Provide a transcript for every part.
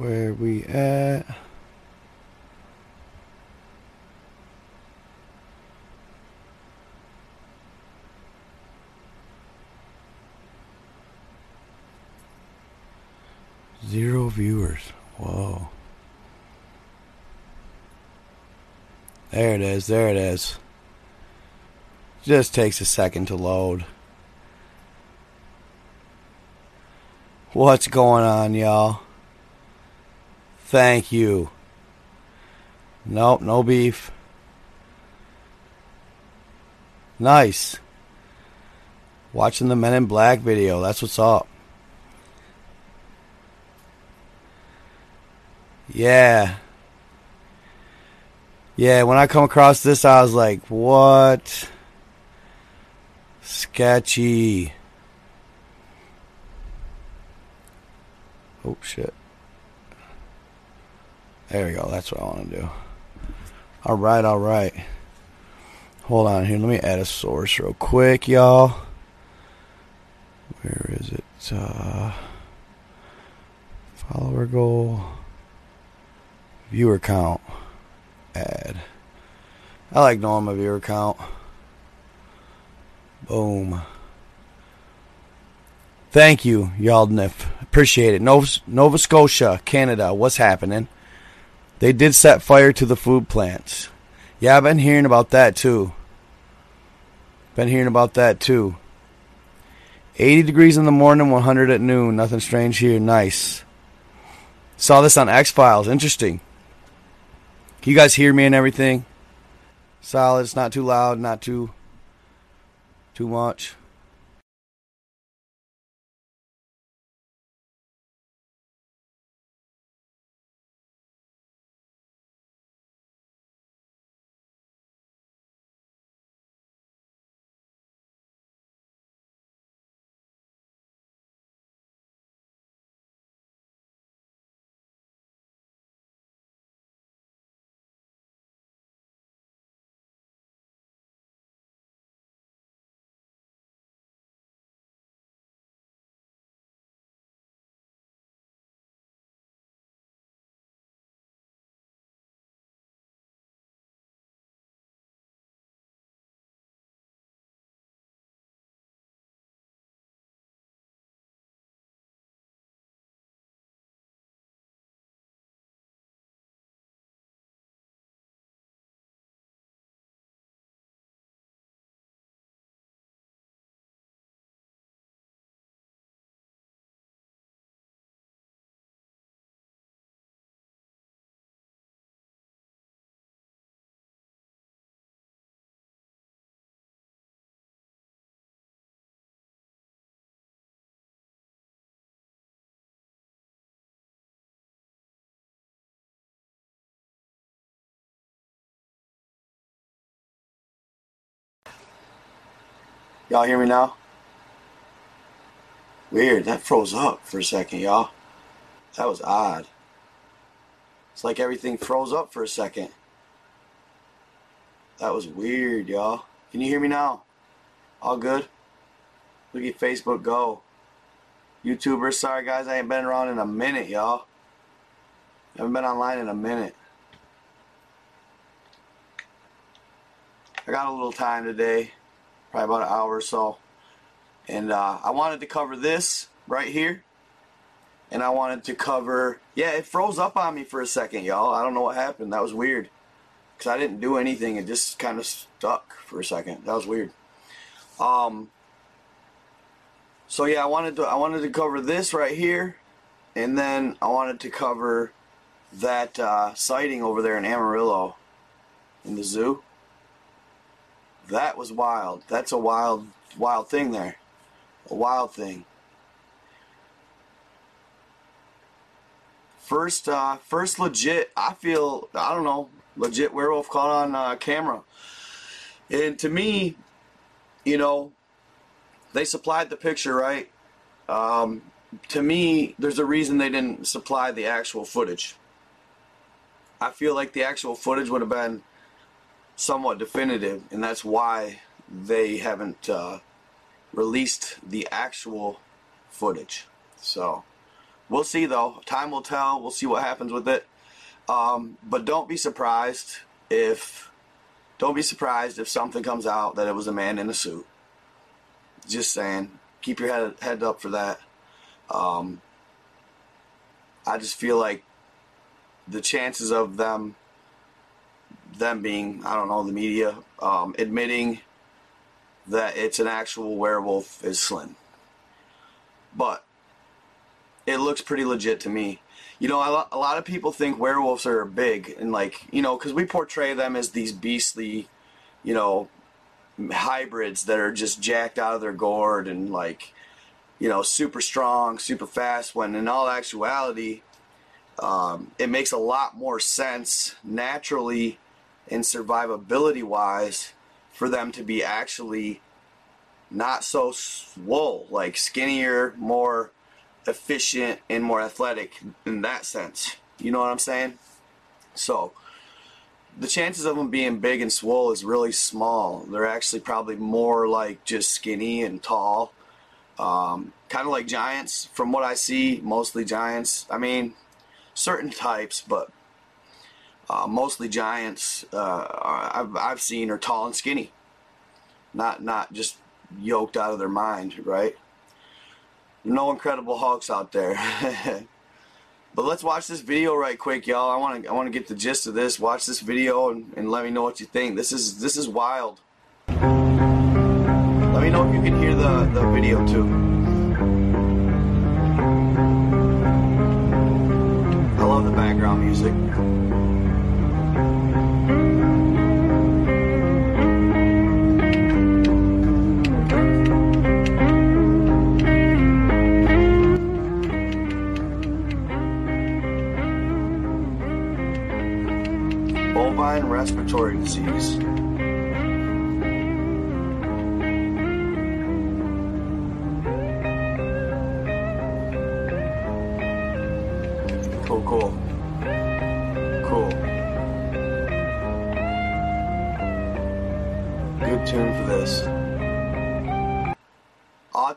Where we at? Zero viewers. Whoa. There it is. There it is. Just takes a second to load. What's going on, y'all? Thank you. Nope, no beef. Nice. Watching the Men in Black video. That's what's up. Yeah. Yeah, when I come across this, I was like, what? Sketchy. Oh, shit. There we go. That's what I want to do. All right, all right. Hold on here. Let me add a source real quick, y'all. Where is it? Uh, follower goal. Viewer count. Add. I like knowing my viewer count. Boom. Thank you, Yaldnif. Appreciate it. Nova, Nova Scotia, Canada. What's happening? They did set fire to the food plants. Yeah, I've been hearing about that too. Been hearing about that too. 80 degrees in the morning, 100 at noon. Nothing strange here. Nice. Saw this on X Files. Interesting. Can you guys hear me and everything? Solid. It's not too loud, not too too much. Y'all hear me now? Weird, that froze up for a second, y'all. That was odd. It's like everything froze up for a second. That was weird, y'all. Can you hear me now? All good? Look at Facebook go. YouTubers, sorry guys, I ain't been around in a minute, y'all. Haven't been online in a minute. I got a little time today probably about an hour or so. And uh, I wanted to cover this right here. And I wanted to cover, yeah, it froze up on me for a second, y'all. I don't know what happened. That was weird. Because I didn't do anything. It just kind of stuck for a second. That was weird. Um, so yeah, I wanted to I wanted to cover this right here, and then I wanted to cover that uh, sighting over there in Amarillo, in the zoo. That was wild. That's a wild, wild thing there. A wild thing. First, uh, first legit, I feel, I don't know, legit werewolf caught on uh, camera. And to me, you know, they supplied the picture, right? Um, to me, there's a reason they didn't supply the actual footage. I feel like the actual footage would have been somewhat definitive, and that's why they haven't uh, released the actual footage. So, we'll see though. Time will tell. We'll see what happens with it. Um, but don't be surprised if don't be surprised if something comes out that it was a man in a suit. Just saying. Keep your head head up for that. Um, I just feel like the chances of them them being I don't know the media um, admitting that it's an actual werewolf is slim. But it looks pretty legit to me. You know, a lot of people think werewolves are big and like, you know, because we portray them as these beastly, you know, hybrids that are just jacked out of their gourd and like, you know, super strong, super fast. When in all actuality, um, it makes a lot more sense naturally and survivability wise for them to be actually not so swole, like skinnier, more efficient, and more athletic in that sense. You know what I'm saying? So, the chances of them being big and swole is really small. They're actually probably more like just skinny and tall. Um, kind of like giants, from what I see, mostly giants. I mean, certain types, but uh, mostly giants uh, I've, I've seen are tall and skinny. Not not just yoked out of their mind, right? No incredible Hulks out there. but let's watch this video right quick, y'all. I want to I want to get the gist of this. Watch this video and, and let me know what you think. This is this is wild. Let me know if you can hear the, the video too. I love the background music. Bovine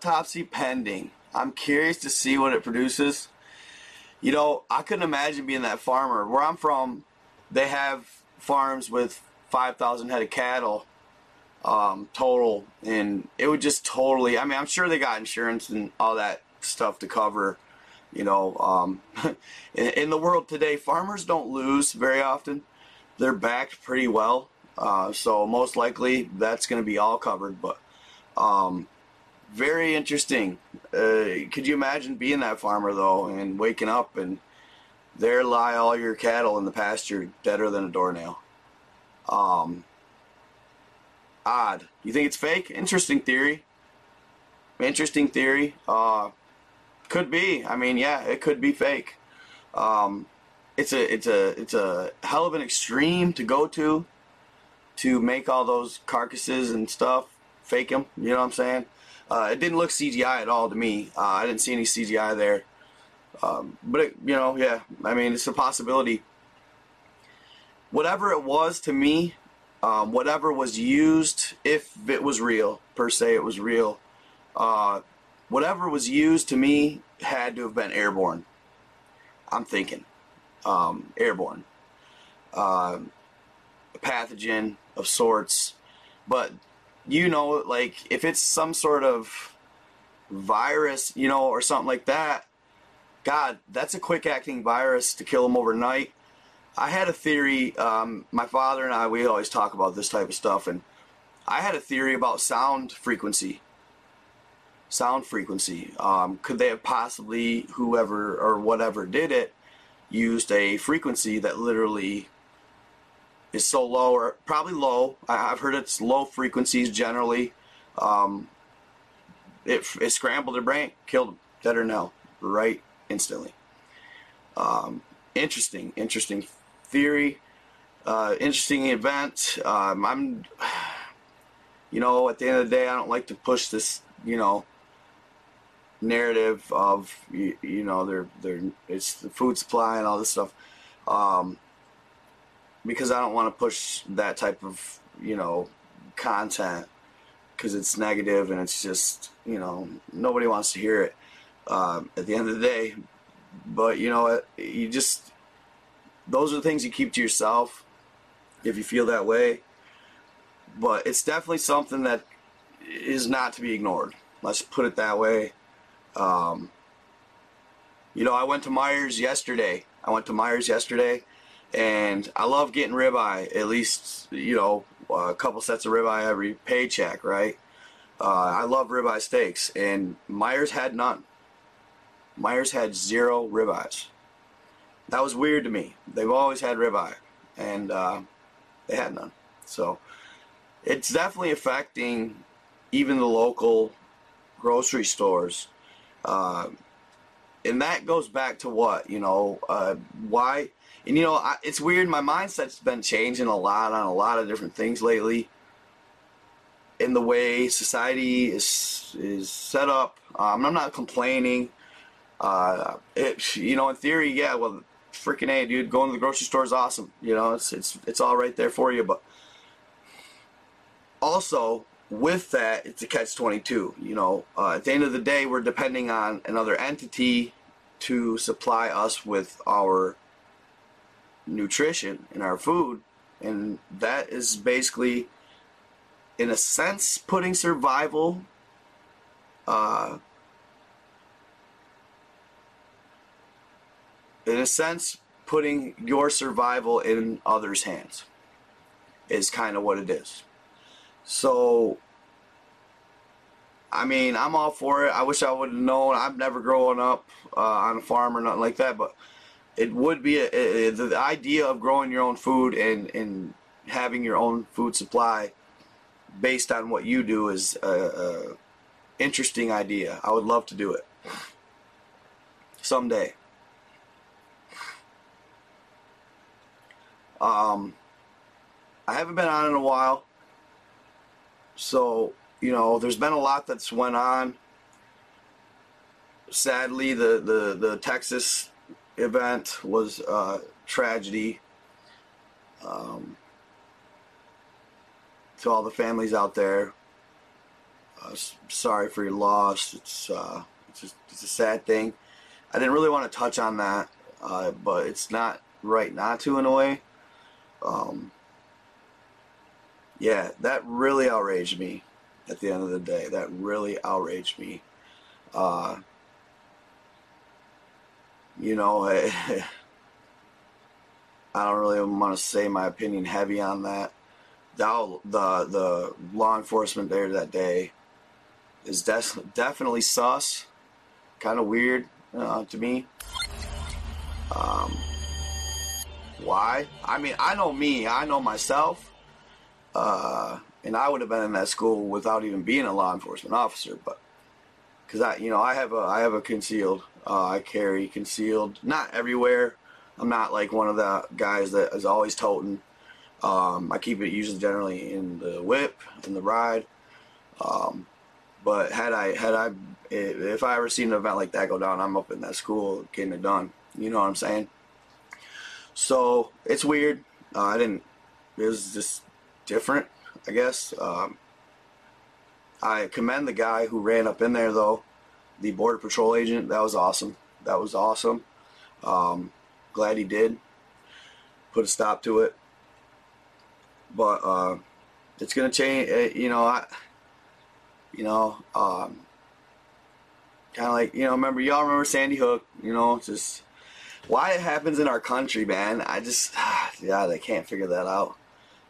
Autopsy pending. I'm curious to see what it produces. You know, I couldn't imagine being that farmer. Where I'm from, they have farms with 5,000 head of cattle um, total, and it would just totally. I mean, I'm sure they got insurance and all that stuff to cover. You know, um, in, in, the world today, farmers don't lose very often. They're backed pretty well, uh, so most likely that's going to be all covered. But um, very interesting. Uh, could you imagine being that farmer though, and waking up and there lie all your cattle in the pasture, deader than a doornail. Um, odd. You think it's fake? Interesting theory. Interesting theory. Uh, could be. I mean, yeah, it could be fake. Um, it's a it's a it's a hell of an extreme to go to to make all those carcasses and stuff fake them. You know what I'm saying? Uh, it didn't look CGI at all to me. Uh, I didn't see any CGI there. Um, but it, you know, yeah, I mean, it's a possibility. Whatever it was to me, um, whatever was used, if it was real per se, it was real. Uh, whatever was used to me had to have been airborne. I'm thinking um, airborne, uh, a pathogen of sorts, but you know, like if it's some sort of virus, you know, or something like that God, that's a quick acting virus to kill them overnight. I had a theory. Um, my father and I, we always talk about this type of stuff, and I had a theory about sound frequency. Sound frequency. Um, could they have possibly, whoever or whatever did it, used a frequency that literally is so low, or probably low? I, have heard it's low frequencies generally. Um, it, it scrambled their brain, killed them, dead or no, right instantly. Um, interesting, interesting theory, uh, interesting event. Um, I'm, you know, at the end of the day, I don't like to push this, you know, narrative of you, you know their their it's the food supply and all this stuff um, because I don't want to push that type of you know content because it's negative and it's just you know nobody wants to hear it um, at the end of the day, but you know, you just those are the things you keep to yourself if you feel that way. But it's definitely something that is not to be ignored. Let's put it that way. Um, you know, I went to Myers yesterday. I went to Myers yesterday, and I love getting ribeye. At least, you know, a couple sets of ribeye every paycheck, right? Uh, I love ribeye steaks, and Myers had none. Myers had zero ribeyes. That was weird to me. They've always had ribeye, and uh, they had none. So it's definitely affecting even the local grocery stores. Uh, and that goes back to what you know uh, why and you know I, it's weird. My mindset's been changing a lot on a lot of different things lately. In the way society is is set up um, i'm not complaining. Uh, it, you know in theory yeah well freaking a dude going to the grocery store is awesome. You know it's it's it's all right there for you but also with that, it's a catch 22. You know, uh, at the end of the day, we're depending on another entity to supply us with our nutrition in our food. And that is basically, in a sense, putting survival uh, in a sense, putting your survival in others' hands is kind of what it is. So, I mean, I'm all for it. I wish I would have known. I've never grown up uh, on a farm or nothing like that, but it would be a, a, the idea of growing your own food and, and having your own food supply based on what you do is a, a interesting idea. I would love to do it someday. Um, I haven't been on in a while. So, you know, there's been a lot that's went on. Sadly, the, the, the Texas event was a tragedy. Um, to all the families out there, uh, sorry for your loss. It's, uh, it's, just, it's a sad thing. I didn't really want to touch on that, uh, but it's not right not to in a way. Um, yeah, that really outraged me at the end of the day. That really outraged me. Uh, you know, I, don't really want to say my opinion heavy on that. The, the, the law enforcement there that day is des- definitely sus. Kind of weird uh, to me. Um, why? I mean, I know me. I know myself. Uh, and I would have been in that school without even being a law enforcement officer, but because I, you know, I have a, I have a concealed, uh, I carry concealed, not everywhere. I'm not like one of the guys that is always toting. Um, I keep it usually generally in the whip, in the ride. Um, but had I, had I, if I ever seen an event like that go down, I'm up in that school getting it done. You know what I'm saying? So it's weird. Uh, I didn't. It was just different, I guess. Um, I commend the guy who ran up in there, though, the border patrol agent. That was awesome. That was awesome. Um, glad he did put a stop to it. But uh, it's gonna change. Eh, you know, I, you know, um, kind of like you know, remember y'all remember Sandy Hook? You know, just why it happens in our country, man. I just, yeah, I can't figure that out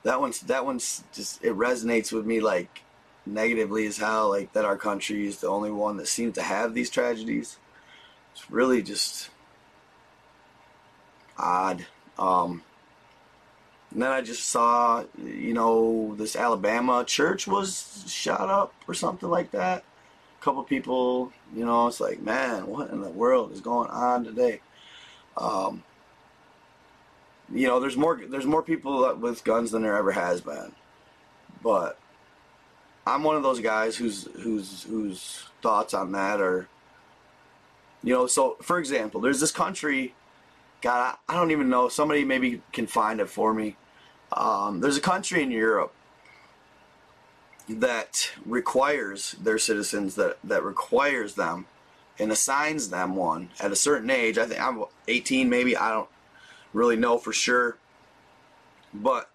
that one's that one's just it resonates with me like negatively as hell. Like that our country is the only one that seems to have these tragedies. It's really just odd. Um, and then I just saw, you know, this Alabama church was shot up or something like that. A couple people, you know, it's like, man, what in the world is going on today? Um, you know, there's more there's more people with guns than there ever has been. But I'm one of those guys whose whose whose thoughts on that are you know, so for example, there's this country God, I, don't even know. Somebody maybe can find it for me. Um, there's a country in Europe that requires their citizens that that requires them and assigns them one at a certain age. I think I'm 18, maybe. I don't really know for sure. But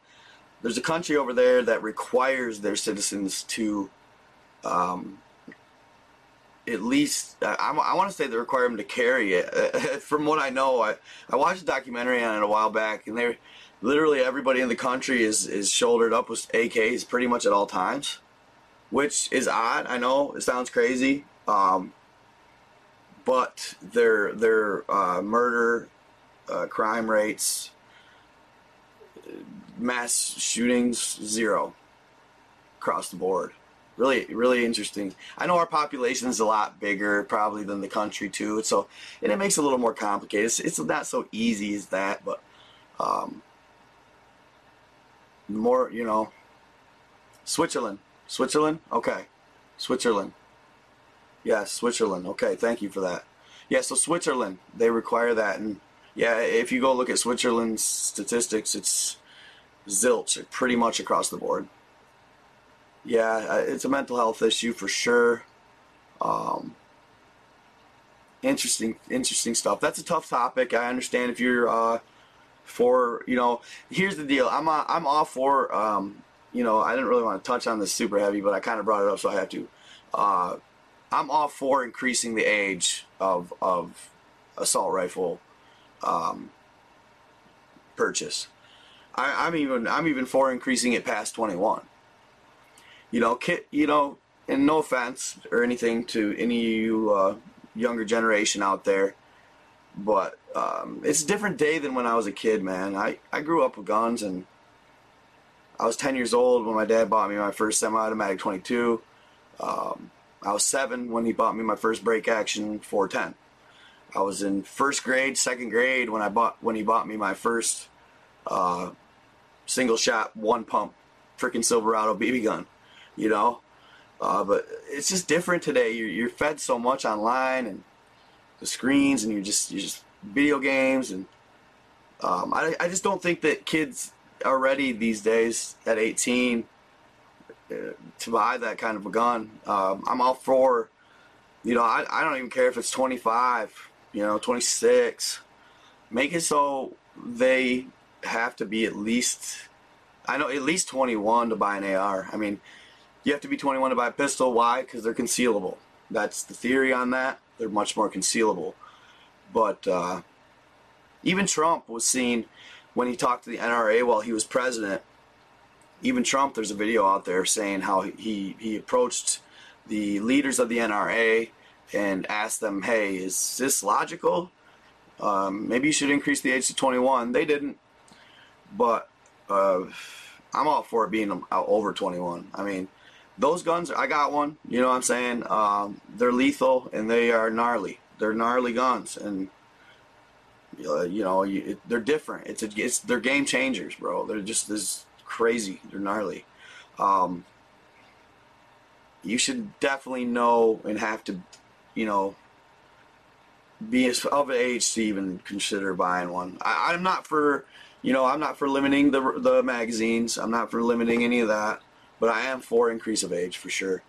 there's a country over there that requires their citizens to um, at least I, I want to say they require them to carry it. From what I know, I, I watched a documentary on it a while back, and they literally everybody in the country is is shouldered up with AKs pretty much at all times, which is odd. I know it sounds crazy, um, but their their uh, murder, uh, crime rates, mass shootings zero across the board really really interesting. I know our population is a lot bigger probably than the country too, so and it makes it a little more complicated. It's, it's not so easy as that, but um, more you know. Switzerland, Switzerland, okay, Switzerland. Yes, Switzerland. Okay, thank you for that. Yeah, so Switzerland, they require that, and yeah, if you go look at Switzerland's statistics, it's zilch pretty much across the board yeah, it's a mental health issue for sure. Um, interesting, interesting stuff. That's a tough topic. I understand if you're uh, for, you know, here's the deal. I'm uh, I'm all for, um, you know, I didn't really want to touch on this super heavy, but I kind of brought it up, so I have to. Uh, I'm all for increasing the age of of assault rifle um, purchase. I, I'm even I'm even for increasing it past 21 you know, kid, you know, and no offense or anything to any of you uh, younger generation out there, but um, it's a different day than when I was a kid, man. I, I grew up with guns, and I was 10 years old when my dad bought me my first semi-automatic 22. Um, I was seven when he bought me my first break action 410. I was in first grade, second grade when I bought when he bought me my first uh, single shot one pump freaking Silverado BB gun you know. Uh, but it's just different today. You're, you're fed so much online and the screens, and you're just you're just video games, and um, I I just don't think that kids are ready these days at 18 uh, to buy that kind of a gun. Um, I'm all for, you know, I, I don't even care if it's 25, you know, 26. Make it so they have to be at least, I know, at least 21 to buy an AR. I mean, you have to be 21 to buy a pistol. Why? Because they're concealable. That's the theory on that. They're much more concealable. But uh, even Trump was seen when he talked to the NRA while he was president. Even Trump, there's a video out there saying how he, he approached the leaders of the NRA and asked them, hey, is this logical? Um, maybe you should increase the age to 21. They didn't. But uh, I'm all for it being over 21. I mean, those guns, I got one. You know what I'm saying? Um, they're lethal and they are gnarly. They're gnarly guns, and uh, you know you, it, they're different. It's, a, it's they're game changers, bro. They're just this crazy. They're gnarly. Um, you should definitely know and have to, you know, be of age to even consider buying one. I, I'm not for, you know, I'm not for limiting the the magazines. I'm not for limiting any of that. But I am for increase of age for sure.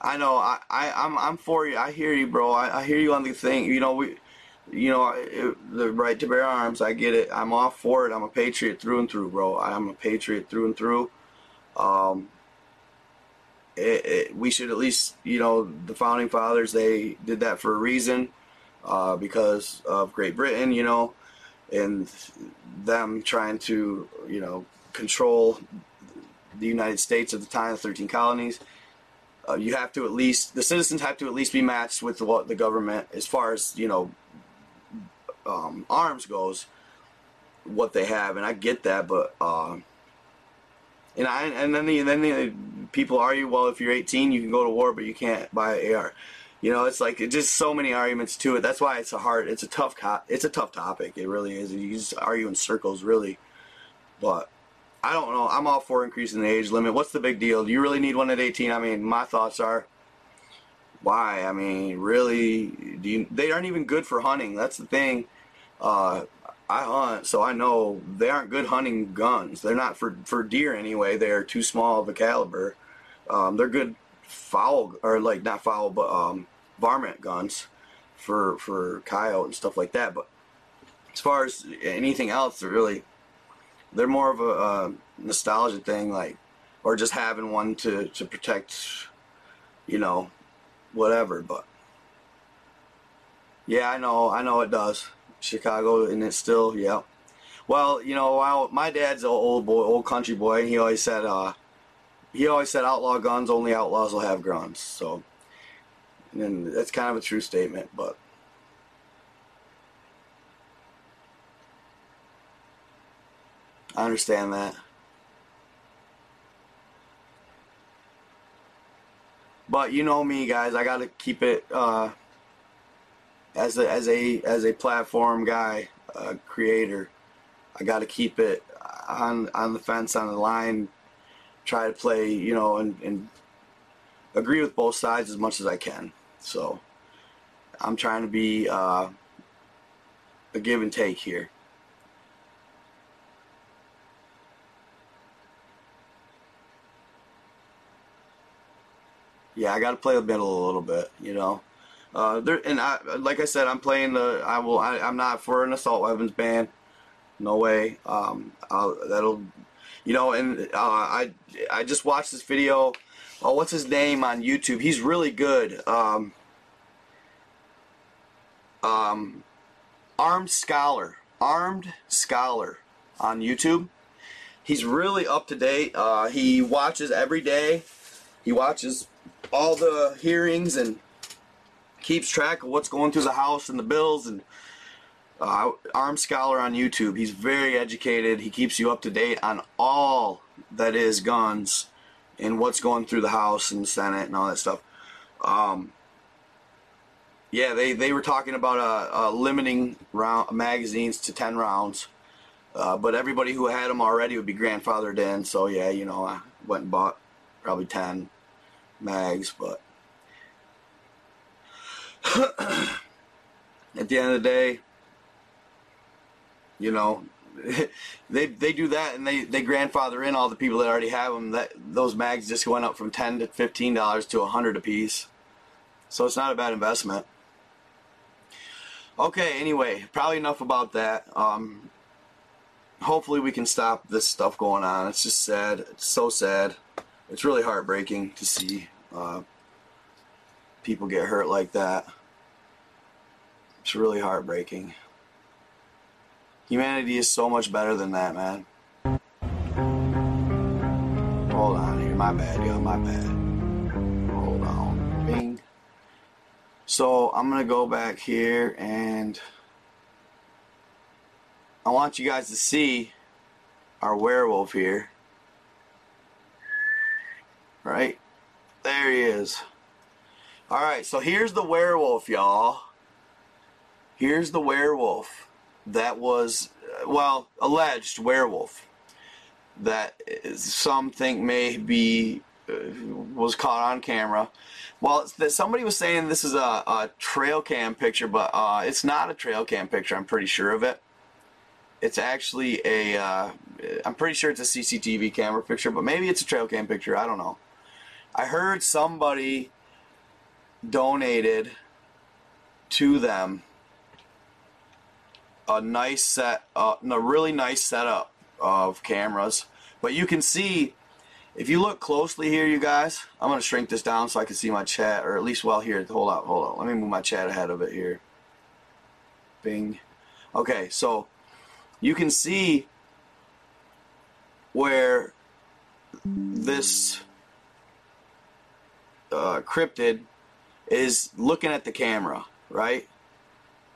I know. I, I I'm I'm for you. I hear you, bro. I, I hear you on the thing. You know we, you know it, the right to bear arms. I get it. I'm all for it. I'm a patriot through and through, bro. I'm a patriot through and through. Um. It, it, we should at least, you know, the founding fathers they did that for a reason uh, because of Great Britain, you know, and them trying to, you know, control the United States at the time, the 13 colonies. Uh, you have to at least, the citizens have to at least be matched with what the government, as far as, you know, um, arms goes, what they have. And I get that, but, uh, and I, and then the, then the people argue, well, if you're 18, you can go to war, but you can't buy an AR. You know, it's like it's just so many arguments to it. That's why it's a hard, it's a tough, it's a tough topic. It really is. You just argue in circles, really. But I don't know. I'm all for increasing the age limit. What's the big deal? Do you really need one at 18? I mean, my thoughts are, why? I mean, really, you, they aren't even good for hunting. That's the thing. Uh, I hunt, so I know they aren't good hunting guns. They're not for for deer anyway. They are too small of a caliber. Um, they're good fowl or like not fowl, but um, varmint guns for for coyote and stuff like that. But as far as anything else, they're really they're more of a, a nostalgia thing, like or just having one to to protect, you know, whatever. But yeah, I know, I know it does. Chicago, and it's still, yeah. Well, you know, while my dad's an old boy, old country boy, and he always said, uh, he always said, outlaw guns, only outlaws will have guns. So, and that's kind of a true statement, but. I understand that. But you know me, guys. I gotta keep it uh, as a as a as a platform guy, uh, creator. I gotta keep it on on the fence, on the line. Try to play, you know, and, and agree with both sides as much as I can. So I'm trying to be uh, a give and take here. Yeah, I got to play the middle a little bit, you know. Uh, there and I, like I said, I'm playing the. I will. I, am not for an assault weapons ban. No way. Um, I'll, that'll, you know. And uh, I, I just watched this video. Oh, what's his name on YouTube? He's really good. Um, um, Armed Scholar, Armed Scholar on YouTube. He's really up to date. Uh, he watches every day. He watches all the hearings and keeps track of what's going through the House and the bills and uh, Armed Scholar on YouTube. He's very educated. He keeps you up to date on all that is guns and what's going through the House and Senate and all that stuff. Um, yeah, they, they were talking about uh, uh, limiting round magazines to 10 rounds. Uh, but everybody who had them already would be grandfathered in. So yeah, you know, I went and bought probably 10 mags, but at the end of the day, you know, they they do that and they they grandfather in all the people that already have them. That those mags just went up from ten to fifteen dollars to a hundred a piece, so it's not a bad investment. Okay, anyway, probably enough about that. Um, hopefully we can stop this stuff going on. It's just sad. It's so sad. It's really heartbreaking to see uh, people get hurt like that. It's really heartbreaking. Humanity is so much better than that, man. Hold on here. My bad, yo. My bad. Hold on. Bing. So I'm going to go back here and I want you guys to see our werewolf here. Right? There he is. Alright, so here's the werewolf, y'all. Here's the werewolf that was, well, alleged werewolf that some think may be uh, was caught on camera. Well, somebody was saying this is a, a trail cam picture, but uh, it's not a trail cam picture. I'm pretty sure of it. It's actually a. am uh, pretty sure it's a CCTV camera picture, but maybe it's a trail cam picture. I don't know. I heard somebody donated to them a nice set, uh, a really nice setup of cameras. But you can see, if you look closely here, you guys, I'm going to shrink this down so I can see my chat, or at least well here, hold on, hold on. Let me move my chat ahead of it here. Bing. Okay, so you can see where this uh, cryptid is looking at the camera, right?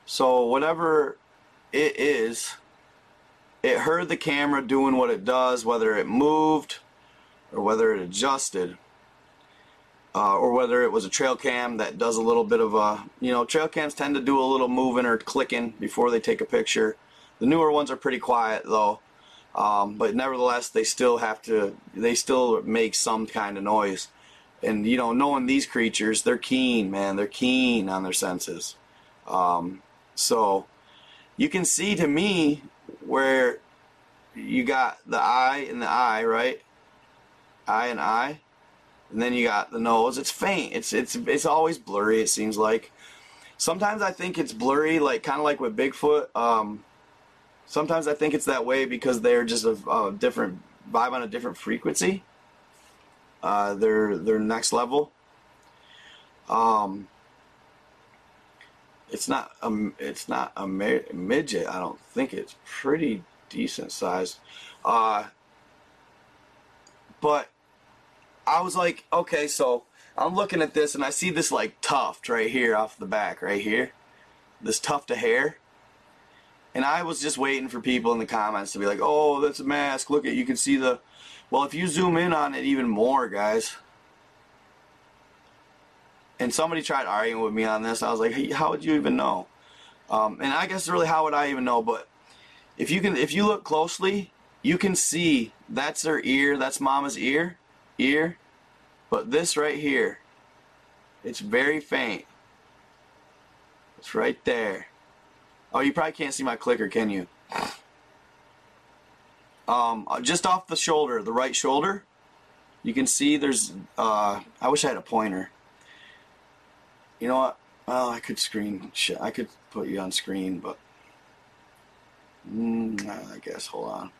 So whatever it is, it heard the camera doing what it does, whether it moved or whether it adjusted. Uh, or whether it was a trail cam that does a little bit of a, you know, trail cams tend to do a little moving or clicking before they take a picture. The newer ones are pretty quiet though, um, but nevertheless they still have to, they still make some kind of noise and you know, knowing these creatures, they're keen, man. They're keen on their senses. Um, so, you can see to me where you got the eye and the eye, right? Eye and eye. And then you got the nose. It's faint. It's it's it's always blurry. It seems like. Sometimes I think it's blurry, like kind of like with Bigfoot. Um, sometimes I think it's that way because they're just a, a different vibe on a different frequency. Uh, they're they're next level. Um, it's not a it's not a midget. I don't think it's pretty decent size. Uh, but I was like, okay, so I'm looking at this and I see this like tuft right here off the back, right here, this tuft of hair. And I was just waiting for people in the comments to be like, oh, that's a mask. Look at, you can see the, well, if you zoom in on it even more, guys. And somebody tried arguing with me on this. I was like, hey, how would you even know? Um, and I guess really, how would I even know? But if you can, if you look closely, you can see that's her ear. That's mama's ear, ear. But this right here, it's very faint. It's right there. Oh, you probably can't see my clicker, can you? Um, uh, just off the shoulder, the right shoulder, you can see there's, uh, I wish I had a pointer. You know what? Well, I could screen, I could put you on screen, but Mm, I guess, hold on.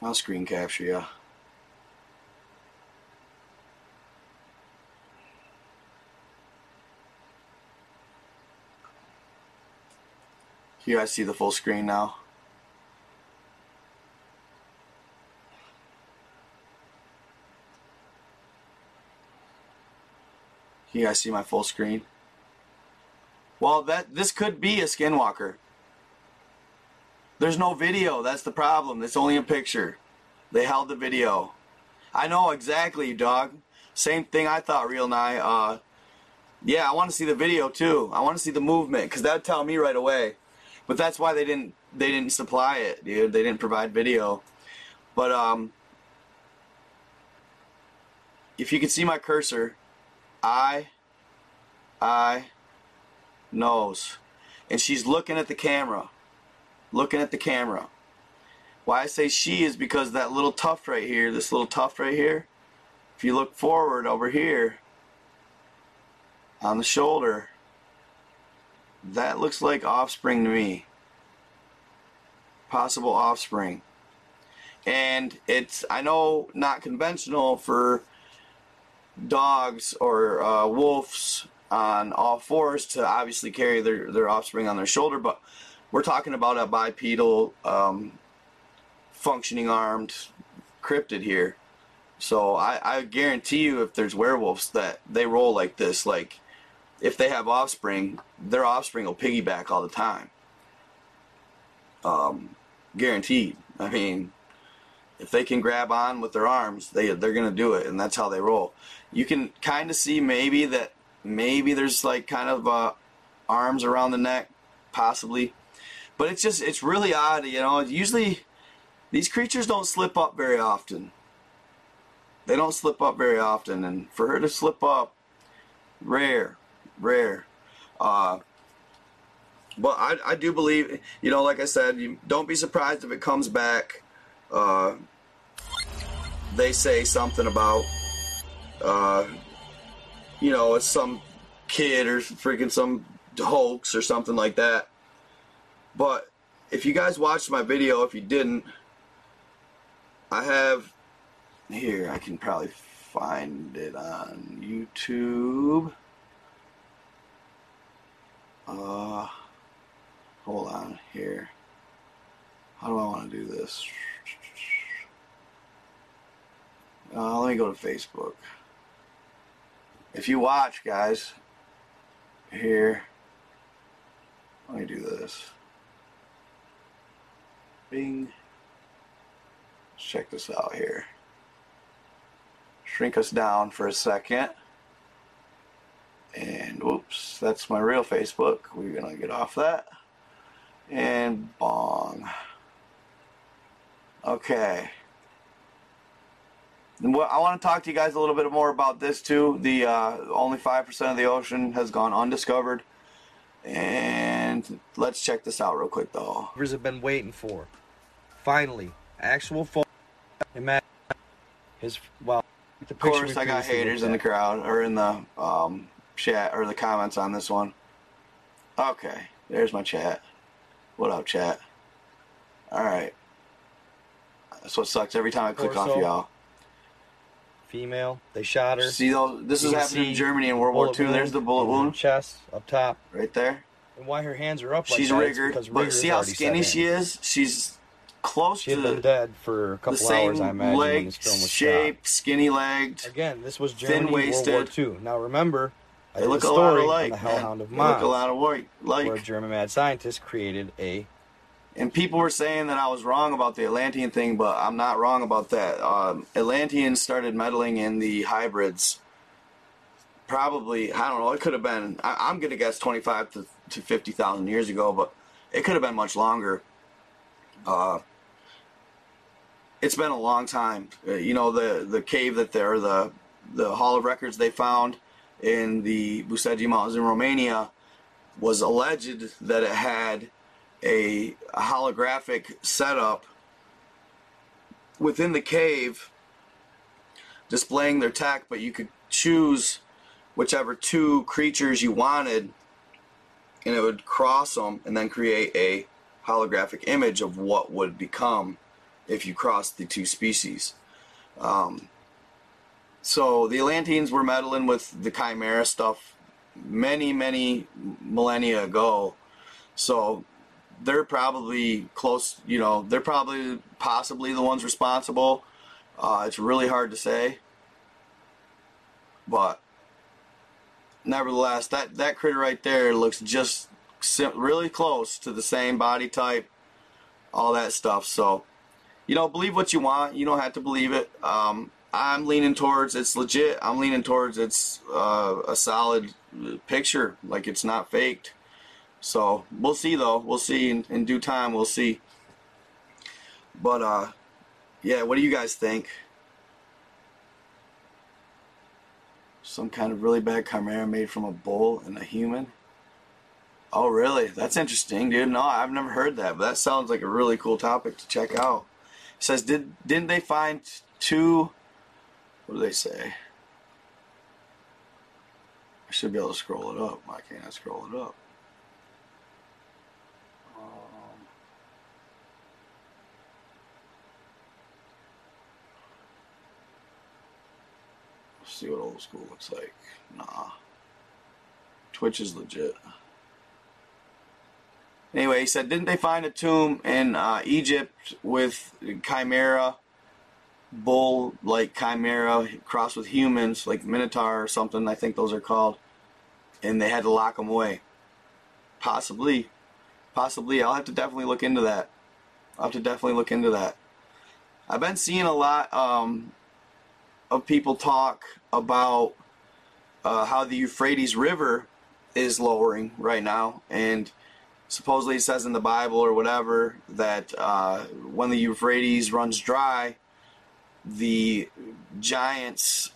I'll screen capture you. You guys see the full screen now? You guys see my full screen? Well, that this could be a skinwalker. There's no video. That's the problem. It's only a picture. They held the video. I know exactly, dog. Same thing I thought, real nigh. Uh, yeah, I want to see the video too. I want to see the movement because that would tell me right away. But that's why they didn't they didn't supply it, dude. They didn't provide video. But um, if you can see my cursor, I, I, nose. And she's looking at the camera. Looking at the camera. Why I say she is because that little tuft right here, this little tuft right here, if you look forward over here on the shoulder, that looks like offspring to me. Possible offspring. And it's, I know, not conventional for dogs or uh, wolves on all fours to obviously carry their, their offspring on their shoulder, but we're talking about a bipedal, um, functioning armed cryptid here. So I, I guarantee you, if there's werewolves that they roll like this, like if they have offspring, their offspring will piggyback all the time. Um, guaranteed. I mean, if they can grab on with their arms, they they're gonna do it, and that's how they roll. You can kind of see maybe that Maybe there's like kind of uh, arms around the neck, possibly. But it's just, it's really odd, you know. Usually, these creatures don't slip up very often. They don't slip up very often, and for her to slip up, rare, rare. Uh, but I, I do believe, you know, like I said, you don't be surprised if it comes back. Uh, they say something about uh, you know, it's some kid or freaking some hoax or something like that. But if you guys watched my video, if you didn't, I have here, I can probably find it on YouTube. Uh, hold on here. How do I want to do this? Uh, let me go to Facebook if you watch, guys, here, let me do this. Bing. Let's check this out here. Shrink us down for a second. And whoops, that's my real Facebook. We're gonna get off that. And bong. Okay. What- I want to talk to you guys a little bit more about this too. The uh, only five percent of the ocean has gone undiscovered, and let's check this out real quick though. Have been waiting for. Finally, actual photo. Imagine his well. Of course, I got haters in the crowd or in the um, chat or the comments on this one. Okay, there's my chat. What up, chat? All right. That's what sucks every time I click off y'all. Female. They shot her. See those? This is happening in Germany in World War II. There's the bullet wound Chest up top. right there. And why her hands are up like She's that, it's because but see how skinny she is? She's close She to been dead for a the couple same hours, I imagine, leg this film was shape, skinny legged. Again, this was Germany, World War. II. Now remember, They look a a lot alike. the. Hellhound of They look a lot of white, where a. German mad scientist created a And people were saying that I was wrong about the Atlantean thing, but I'm not wrong about that. Um, Atlanteans started meddling in the hybrids. Probably, I don't know. It could have been. I, I'm gonna guess 25 to, to 50,000 years ago, but it could have been much longer. Uh, it's been a long time. Uh, you know the the cave that they're the the Hall of Records they found in the Bucegi Mountains in Romania was alleged that it had a holographic setup within the cave displaying their tech, but you could choose whichever two creatures you wanted and it would cross them and then create a holographic image of what would become if you crossed the two species. Um, so the Atlanteans were meddling with the Chimera stuff many, many millennia ago. So they're probably close, you know, they're probably possibly the ones responsible. Uh, it's really hard to say. But nevertheless, that, that critter right there looks just really close to the same body type, all that stuff. So, you know, believe what you want. You don't have to believe it. Um, I'm leaning towards it's legit. I'm leaning towards it's uh, a solid picture, like it's not faked. So we'll see though. We'll see in, in due time. We'll see. But uh, yeah. What do you guys think? Some kind of really bad chimera made from a bull and a human. Oh really? That's interesting, dude. No, I've never heard that, but that sounds like a really cool topic to check out. It says, did didn't they find two? What do they say? I should be able to scroll it up. Why can't I scroll it up? Um, let's see what old school looks like. Nah. Twitch is legit. Anyway, he said, didn't they find a tomb in uh, Egypt with chimera, bull like chimera crossed with humans, like minotaur or something? I think those are called. And they had to lock them away. Possibly. Possibly. I'll have to definitely look into that. I'll have to definitely look into that. I've been seeing a lot um, of people talk about uh, how the Euphrates River is lowering right now. And supposedly it says in the Bible or whatever that uh, when the Euphrates runs dry, the giants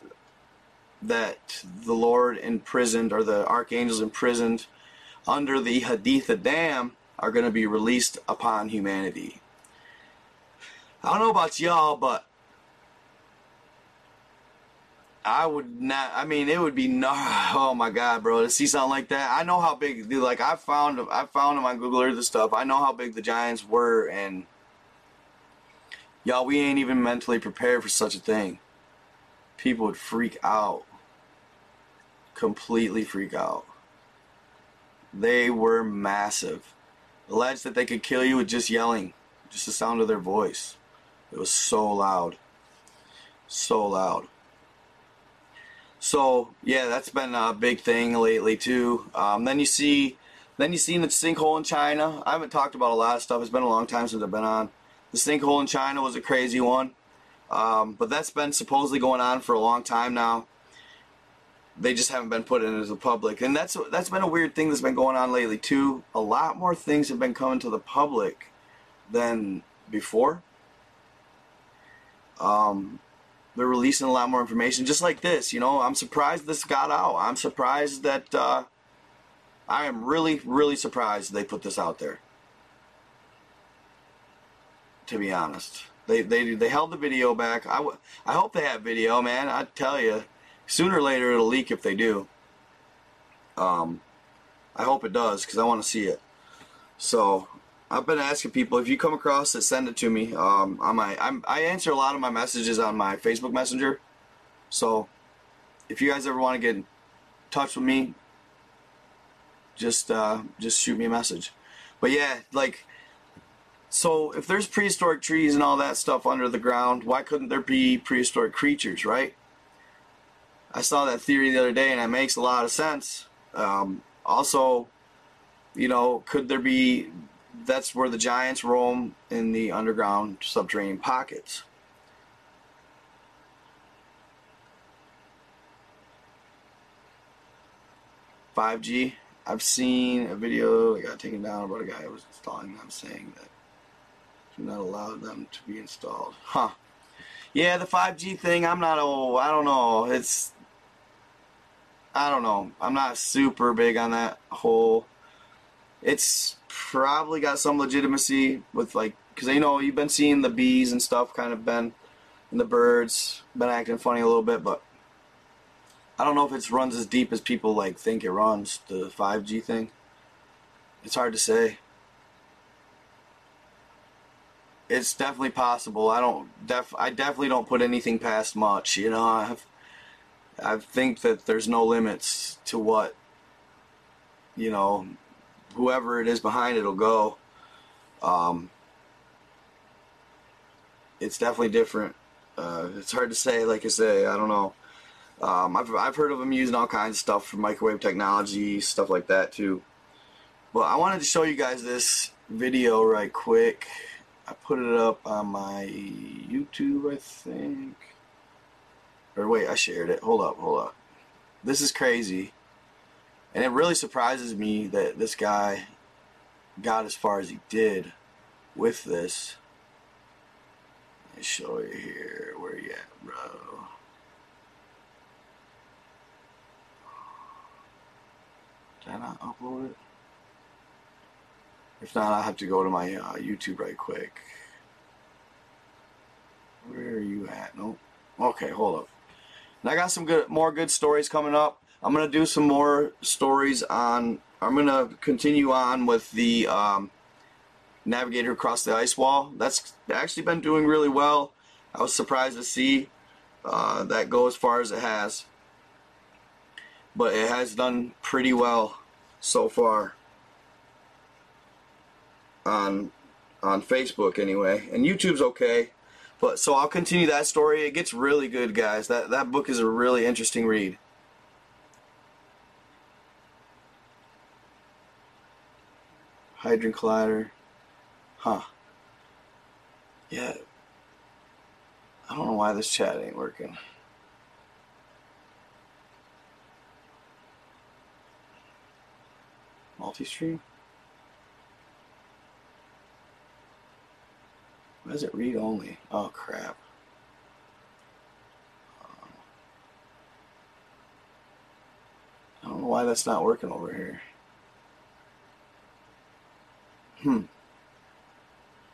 that the Lord imprisoned or the archangels imprisoned under the Haditha Dam are going to be released upon humanity. I don't know about y'all, but I would not. I mean, it would be no. Oh my God, bro! To see something like that, I know how big. Like I found, I found them on Google Earth and stuff. I know how big the Giants were, and y'all, we ain't even mentally prepared for such a thing. People would freak out. Completely freak out. They were massive. Alleged that they could kill you with just yelling, just the sound of their voice. It was so loud. So loud. So yeah, that's been a big thing lately too. Um, then you see, then you see the sinkhole in China. I haven't talked about a lot of stuff. It's been a long time since I've been on. The sinkhole in China was a crazy one, um, but that's been supposedly going on for a long time now. They just haven't been put into the public, and that's that's been a weird thing that's been going on lately too. A lot more things have been coming to the public than before. Um, they're releasing a lot more information, just like this. You know, I'm surprised this got out. I'm surprised that uh, I am really, really surprised they put this out there. To be honest, they they they held the video back. I, w- I hope they have video, man. I tell you, sooner or later it'll leak if they do. Um, I hope it does because I want to see it. So I've been asking people if you come across it, send it to me. Um, on my I'm, I answer a lot of my messages on my Facebook Messenger. So if you guys ever want to get in touch with me, just uh, just shoot me a message. But yeah, like so if there's prehistoric trees and all that stuff under the ground, why couldn't there be prehistoric creatures, right? I saw that theory the other day and it makes a lot of sense. Um, also, you know, could there be that's where the giants roam in the underground subterranean pockets. Five G. I've seen a video that got taken down about a guy who was installing them saying that do not allow them to be installed. Huh. Yeah, the 5G thing, I'm not, oh, I don't know. It's, I don't know. I'm not super big on that whole, it's probably got some legitimacy with like, because you know, you've been seeing the bees and stuff kind of been, and the birds been acting funny a little bit, but I don't know if it runs as deep as people like think it runs, the 5G thing. It's hard to say it's definitely possible. I don't def I definitely don't put anything past much. You know, I have, I think that there's no limits to what you know whoever it is behind it'll go. Um, it's definitely different. Uh, it's hard to say. Like I say, I don't know. Um, I've I've heard of them using all kinds of stuff for microwave technology, stuff like that too. But I wanted to show you guys this video right quick. I put it up on my YouTube, I think. Or wait, I shared it. Hold up, hold up. This is crazy. And it really surprises me that this guy got as far as he did with this. Let me show you here. Where you at, bro? Did I not upload it? If not, I'll have to go to my uh, YouTube right quick. Where are you at? Nope. Okay, hold up. And I got some good, more good stories coming up. I'm gonna do some more stories on. I'm gonna continue on with the um, Navigator across the ice wall. That's actually been doing really well. I was surprised to see uh, that go as far as it has, but it has done pretty well so far on on Facebook anyway, and YouTube's okay. But so I'll continue that story. It gets really good, guys. That that book is a really interesting read. Hadron Collider. Huh. Yeah. I don't know why this chat ain't working. Multi-stream? Why does it read only? Oh crap. I don't know why that's not working over here. Hmm.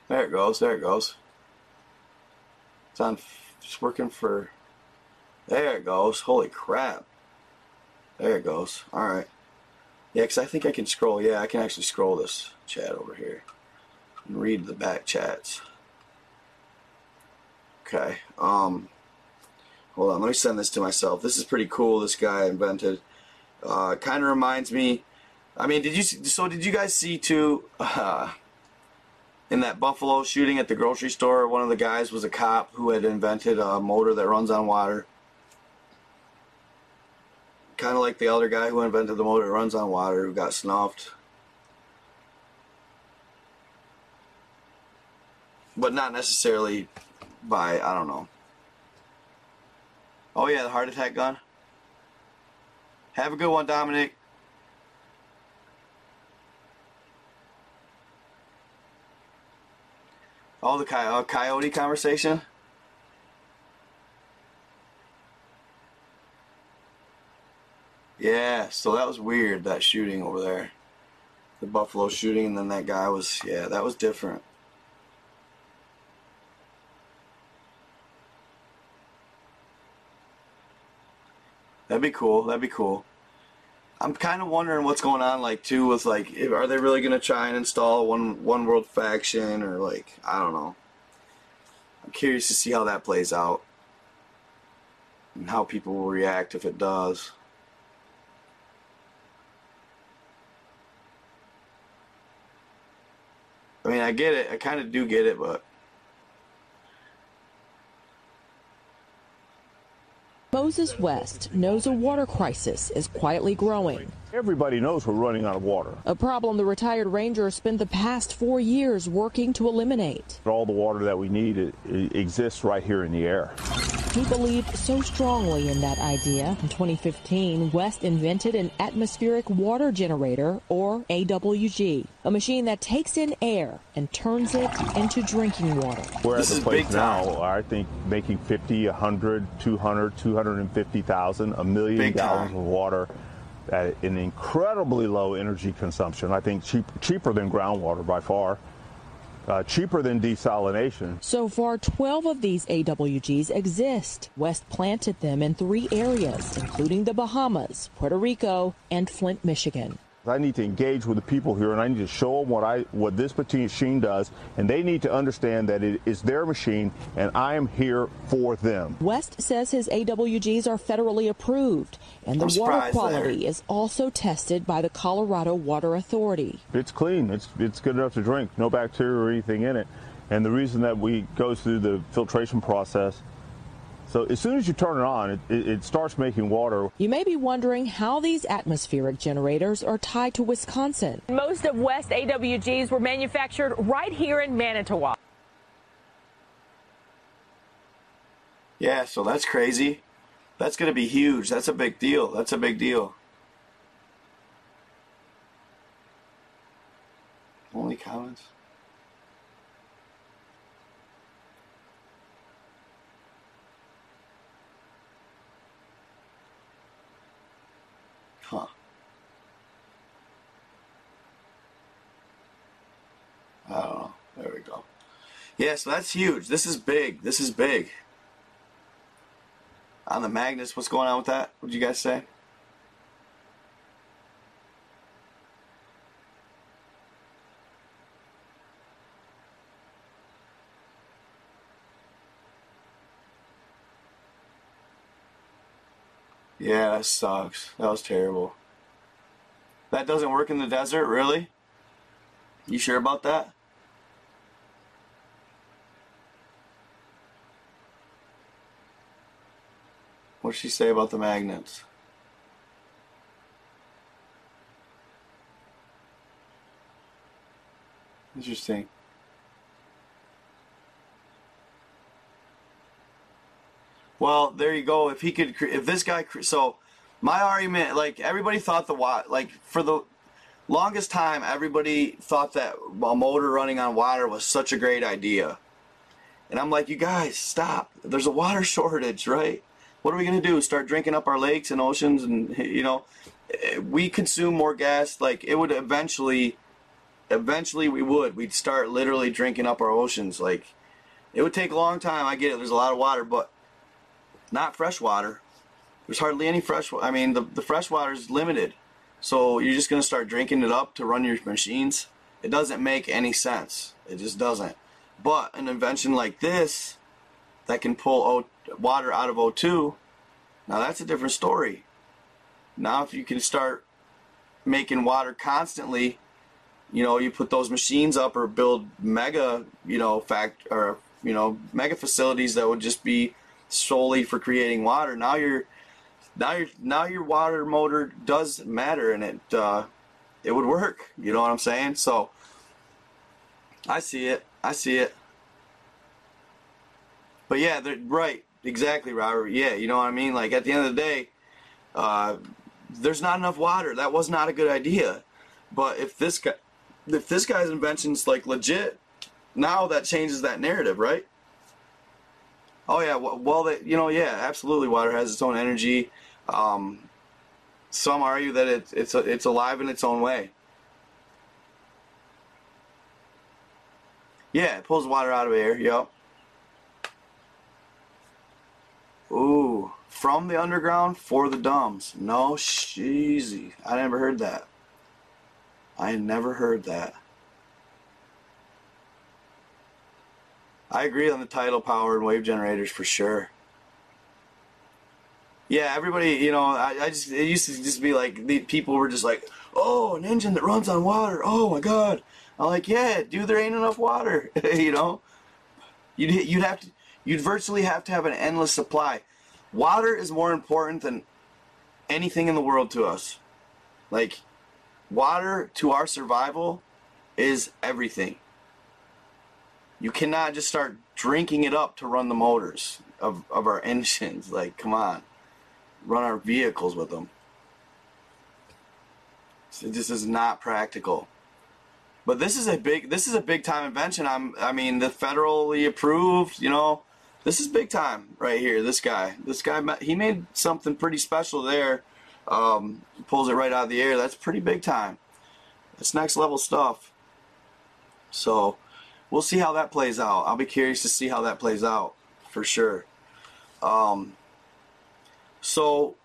There it goes, there it goes. It's on, it's working for, there it goes. Holy crap. There it goes. Alright. Yeah, because I think I can scroll. Yeah, I can actually scroll this chat over here and read the back chats. Okay. Um, hold on. Let me send this to myself. This is pretty cool. This guy invented. Uh, kind of reminds me. I mean, did you? So did you guys see too? Uh, in that Buffalo shooting at the grocery store, one of the guys was a cop who had invented a motor that runs on water. Kind of like the other guy who invented the motor that runs on water, who got snuffed. But not necessarily by I don't know. Oh yeah, the heart attack gun. Have a good one, Dominic. Oh, the coy uh, coyote conversation. Yeah, so that was weird, that shooting over there. The buffalo shooting, and then that guy was, yeah, that was different. That'd be cool. That'd be cool. I'm kind of wondering what's going on, like too, with like, are they really gonna try and install one one world faction, or like, I don't know. I'm curious to see how that plays out, and how people will react if it does. I mean, I get it. I kind of do get it, but Moses West knows a water crisis is quietly growing. Everybody knows we're running out of water. A problem the retired ranger spent the past four years working to eliminate. All the water that we need it, it exists right here in the air. He believed so strongly in that idea. In 2015, West invented an atmospheric water generator, or AWG, a machine that takes in air and turns it into drinking water. We're This at is the place big time. now, I think, making 50, 100, 200, 250,000, a million Big gallons time. of water at an incredibly low energy consumption. I think cheap, cheaper than groundwater by far, uh, cheaper than desalination. So far, 12 of these AWGs exist. West planted them in three areas, including the Bahamas, Puerto Rico, and Flint, Michigan. I need to engage with the people here, and I need to show them what I what this machine does, and they need to understand that it is their machine, and I am here for them. West says his AWGs are federally approved, and the water quality there. is also tested by the Colorado Water Authority. It's clean. It's it's good enough to drink. No bacteria or anything in it. And the reason that we go through the filtration process, so as soon as you turn it on, it, it, it starts making water. You may be wondering how these atmospheric generators are tied to Wisconsin. Most of West AWGs were manufactured right here in Manitowoc. yeah, so that's crazy. That's gonna be huge. That's a big deal. That's a big deal. Only comments. Huh. I don't know. There we go. Yeah, so that's huge. This is big. This is big. On the magnets, what's going on with that? What did you guys say? Yeah, that sucks. That was terrible. That doesn't work in the desert, really? You sure about that? What'd she say about the magnets? Interesting. Well, there you go. If he could, if this guy, so my argument, like everybody thought the water, like for the longest time, everybody thought that a motor running on water was such a great idea. And I'm like, you guys, stop. There's a water shortage, right? What are we going to do? Start drinking up our lakes and oceans? And, you know, we consume more gas. Like, it would eventually, eventually we would. We'd start literally drinking up our oceans. Like, it would take a long time. I get it. There's a lot of water, but not fresh water. There's hardly any fresh I mean, the, the fresh water is limited. So you're just going to start drinking it up to run your machines? It doesn't make any sense. It just doesn't. But an invention like this that can pull o- water out of O2, now that's a different story. Now, if you can start making water constantly, you know, you put those machines up or build mega, you know, fact or you know, mega facilities that would just be solely for creating water. Now you're now your now your water motor does matter and it uh, it would work. You know what I'm saying? So I see it. I see it. But yeah, right, exactly, Robert. Yeah, you know what I mean. Like at the end of the day, uh, there's not enough water. That was not a good idea. But if this guy, if this guy's invention's like legit, now that changes that narrative, right? Oh yeah, well, that you know, yeah, absolutely. Water has its own energy. Um, some argue that it, it's it's alive in its own way. Yeah, it pulls water out of air. Yep. Ooh, from the underground for the DUMBs. No, cheesy. I never heard that. I never heard that. I agree on the tidal power and wave generators for sure. Yeah, everybody, you know, I, I just it used to just be like the people were just like, oh, an engine that runs on water. Oh my god. I'm like, yeah, dude, there ain't enough water. you know, you'd you'd have to you'd virtually have to have an endless supply. Water is more important than anything in the world to us. Like, water to our survival is everything. You cannot just start drinking it up to run the motors of, of our engines. Like, come on. Run our vehicles with them. So this is not practical. But this is a big this is a big time invention. I'm I mean the federally approved, you know, this is big time right here. This guy, this guy, he made something pretty special there. Um, pulls it right out of the air. That's pretty big time. That's next level stuff. So we'll see how that plays out. I'll be curious to see how that plays out for sure. Um, so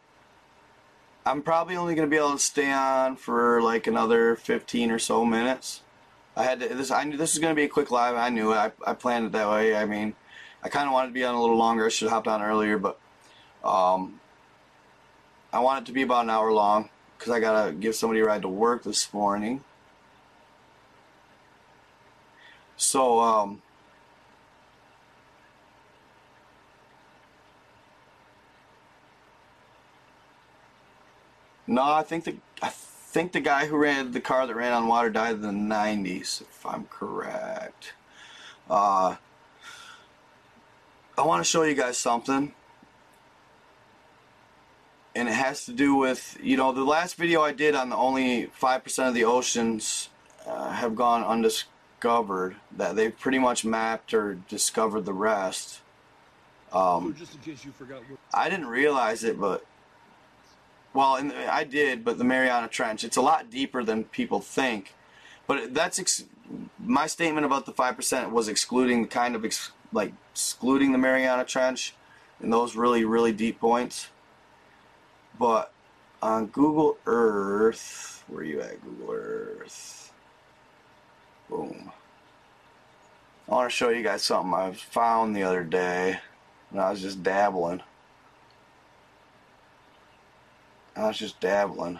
I'm probably only going to be able to stay on for like another 15 or so minutes. I had to, this. I knew this was going to be a quick live. I knew it. I, I planned it that way. I mean, I kind of wanted to be on a little longer. I should have hopped on earlier, but um, I want it to be about an hour long because I gotta give somebody a ride to work this morning. So um, no, I think the I think the guy who ran the car that ran on water died in the 90s, if I'm correct. Uh, I want to show you guys something. And it has to do with, you know, the last video I did on the only 5% of the oceans uh, have gone undiscovered, that they've pretty much mapped or discovered the rest. Um, just in case you forgot. I didn't realize it, but well, and I did, but the Mariana Trench, it's a lot deeper than people think. But that's ex- my statement about the five percent was excluding the kind of ex- like excluding the Mariana Trench and those really really deep points. But on Google Earth, where you at, Google Earth? Boom. I want to show you guys something I found the other day when I was just dabbling. I was just dabbling.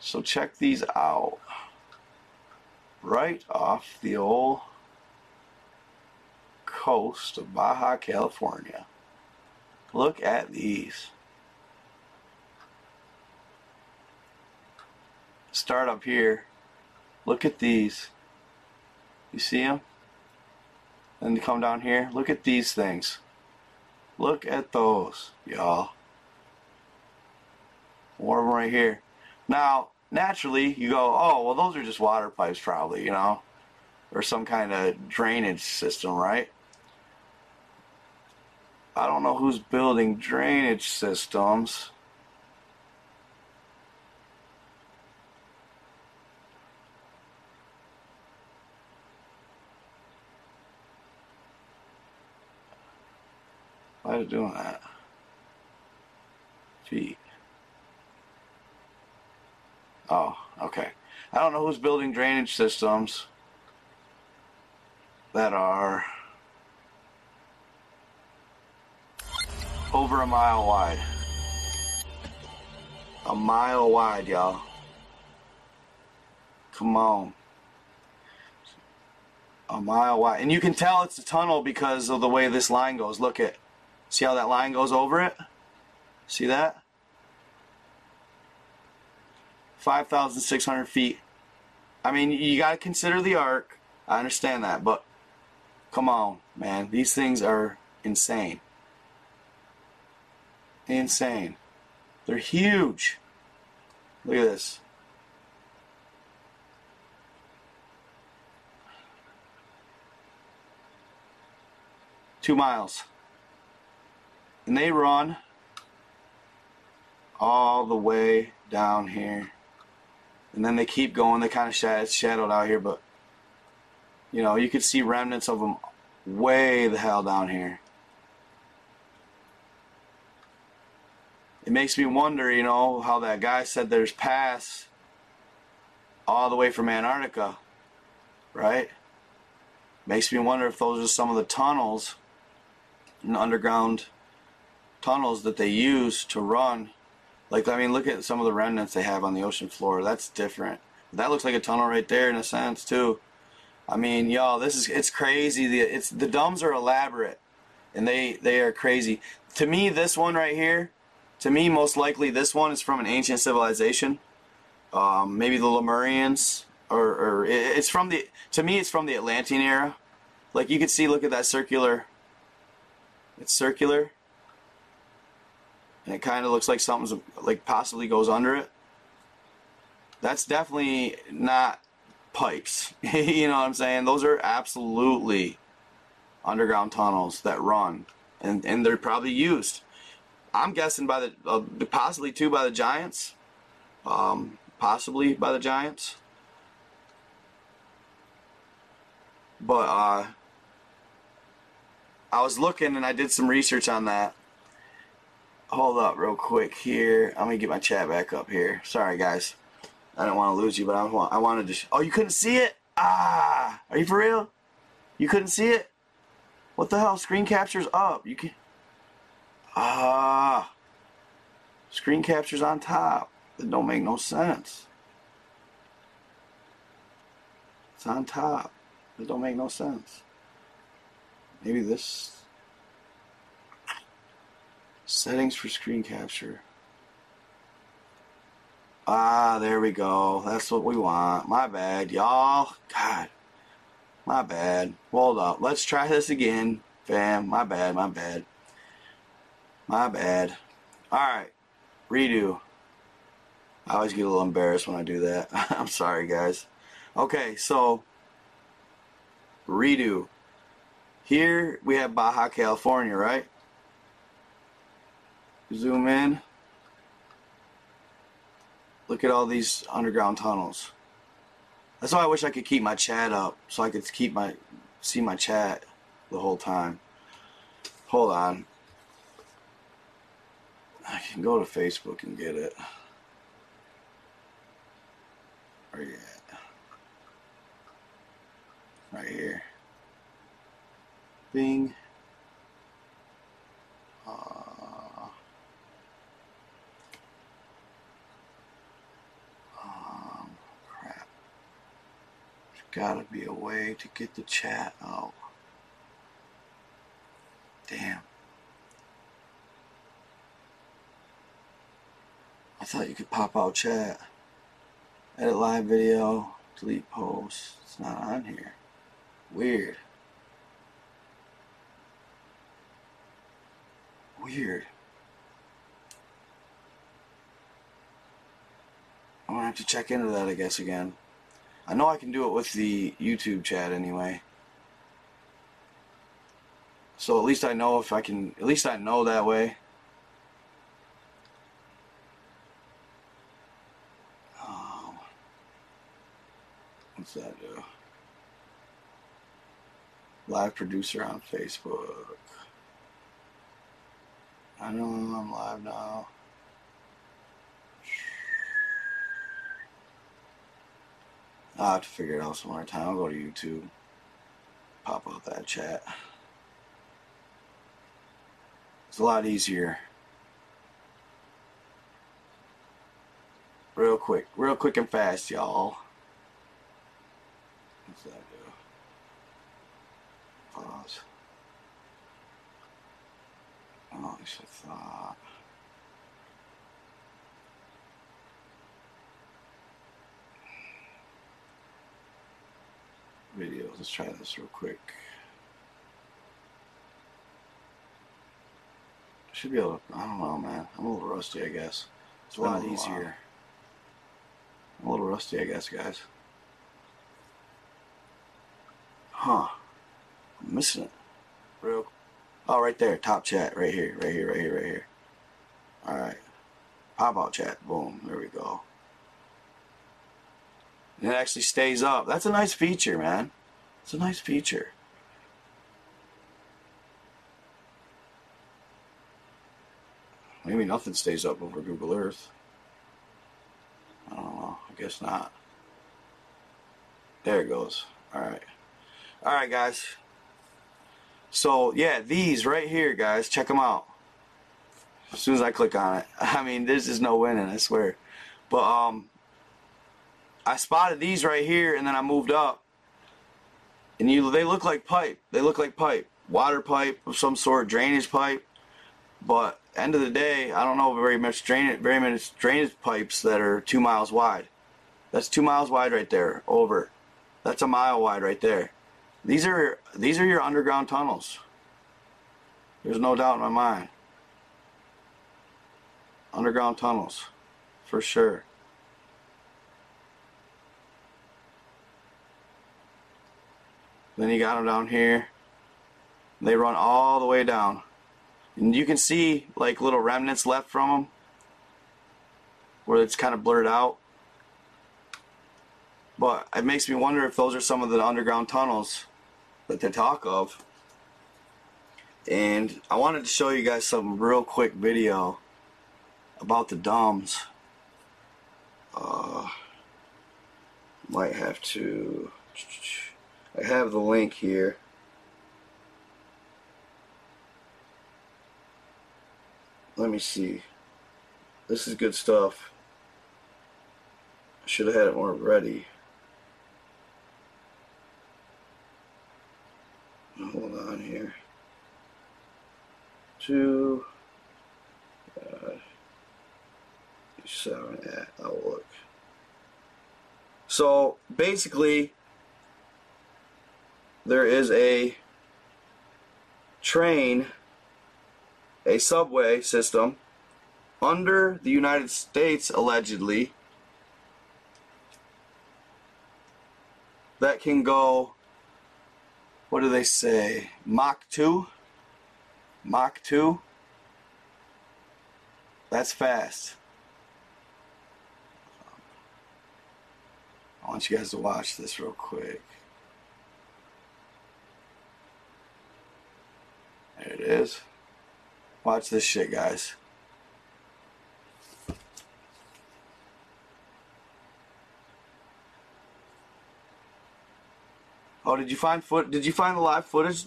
So check these out. Right off the old coast of Baja California. Look at these. Start up here. Look at these. You see them? Then you come down here. Look at these things. Look at those, y'all. One of them right here. Now, naturally, you go, oh, well, those are just water pipes, probably, you know, or some kind of drainage system, right? I don't know who's building drainage systems. Why is it doing that? Feet. Oh, okay. I don't know who's building drainage systems that are over a mile wide. A mile wide, y'all. Come on. A mile wide. And you can tell it's a tunnel because of the way this line goes. Look at. See how that line goes over it? See that? 5,600 feet. I mean, you got to consider the arc. I understand that, but come on, man. These things are insane. Insane. They're huge. Look at this. Two miles. And they run all the way down here. And then they keep going. They kind of shad- shadowed out here, but you know, you could see remnants of them way the hell down here. It makes me wonder, you know, how that guy said there's pass all the way from Antarctica, right? Makes me wonder if those are some of the tunnels and underground tunnels that they use to run. Like, I mean, look at some of the remnants they have on the ocean floor. That's different. That looks like a tunnel right there in a sense too. I mean, y'all, this is it's crazy. The it's the domes are elaborate, and they they are crazy. To me, this one right here, to me, most likely this one is from an ancient civilization. Um, maybe the Lemurians, or, or it's from the. To me, it's from the Atlantean era. Like you can see, look at that circular. It's circular, and it kind of looks like something's like possibly goes under it. That's definitely not pipes. you know what I'm saying? Those are absolutely underground tunnels that run, and and they're probably used. I'm guessing by the uh, possibly too by the Giants, um, possibly by the Giants. But uh, I was looking and I did some research on that. Hold up, real quick here. Let me get my chat back up here. Sorry, guys. I don't want to lose you, but I want. I wanted to. Oh, you couldn't see it? Ah, are you for real? You couldn't see it? What the hell? Screen capture's up. You can. Ah. Screen capture's on top. That don't make no sense. It's on top. That don't make no sense. Maybe this. Settings for screen capture. Ah, there we go. That's what we want. My bad, y'all. God. My bad. Hold up. Let's try this again, fam. My bad, my bad. My bad. Alright. Redo. I always get a little embarrassed when I do that. I'm sorry, guys. Okay, so. Redo. Here we have Baja California, right? Zoom in. Look at all these underground tunnels. That's why I wish I could keep my chat up so I could keep my see my chat the whole time. Hold on. I can go to Facebook and get it. Where you at? Right here. Bing. Uh, um, crap. There's gotta be a way to get the chat out. Damn. I thought you could pop out chat. Edit live video, delete post. It's not on here. Weird. Weird. I'm gonna have to check into that, I guess, again. I know I can do it with the YouTube chat anyway. So at least I know if I can, at least I know that way. What's that? Live producer on Facebook. I know I'm live now. I'll have to figure it out some more time. I'll go to YouTube. Pop out that chat. It's a lot easier. Real quick. Real quick and fast, y'all. What's that do? Pause. Oh, have Let's try this real quick. Should be able to, I don't know, man. I'm a little rusty, I guess. It's a lot oh, while. easier. I'm a little rusty, I guess, guys. Huh. I'm missing it. Real. Oh, right there. Top chat. Right here. Right here. Right here. Right here. All right. Pop out chat. Boom. There we go. And it actually stays up. That's a nice feature, man. It's a nice feature. Maybe nothing stays up over Google Earth. I don't know. I guess not. There it goes. Alright. Alright, guys. So, yeah, these right here, guys, check them out. As soon as I click on it. I mean, there's just no winning, I swear. But, um, I spotted these right here, and then I moved up. And you, they look like pipe. They look like pipe. Water pipe of some sort, drainage pipe. But end of the day, I don't know very much drainage, very many drainage pipes that are two miles wide. That's two miles wide right there. Over. That's a mile wide right there. These are these are your underground tunnels. There's no doubt in my mind. Underground tunnels, for sure. Then you got them down here. They run all the way down. And you can see like little remnants left from them where it's kind of blurred out. But it makes me wonder if those are some of the underground tunnels that they talk of. And I wanted to show you guys some real quick video about the DUMBs. Uh, might have to. I have the link here. Let me see. This is good stuff. Should have had it more ready. Hold on here. Two. Uh, seven. So basically, there is a train a subway system under the United States, allegedly, that can go, what do they say, Mach 2? Mach 2? That's fast. I want you guys to watch this real quick. There it is. Watch this shit, guys. Oh, did you find foot? Did you find the live footage?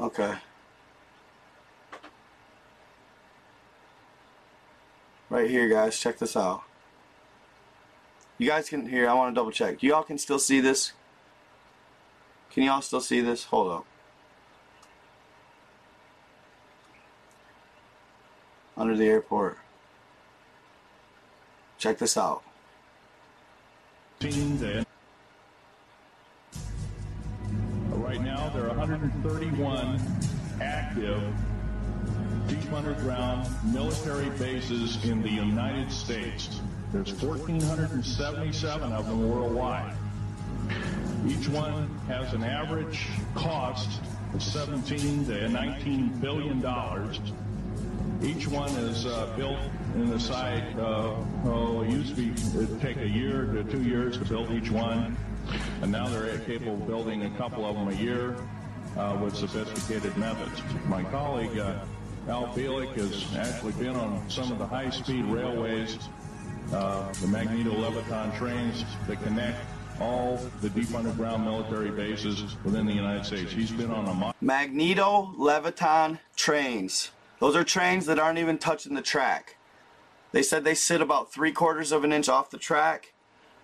Okay. Right here, guys. Check this out. You guys can hear. I want to double check. Y'all can still see this. Can y'all still see this? Hold up. Under the airport. Check this out. Right now, there are 131 active deep underground military bases in the United States. There's 1,477 of them worldwide. Each one has an average cost of 17 to 19 billion dollars. Each one is uh, built in the site. Uh, oh, it used to be it'd take a year to two years to build each one, and now they're capable of building a couple of them a year uh, with sophisticated methods. My colleague uh, Al Bielek has actually been on some of the high-speed railways uh, the Magneto Leviton trains that connect all the deep underground military bases within the United States. He's been on a Magneto Leviton trains. Those are trains that aren't even touching the track. They said they sit about three quarters of an inch off the track,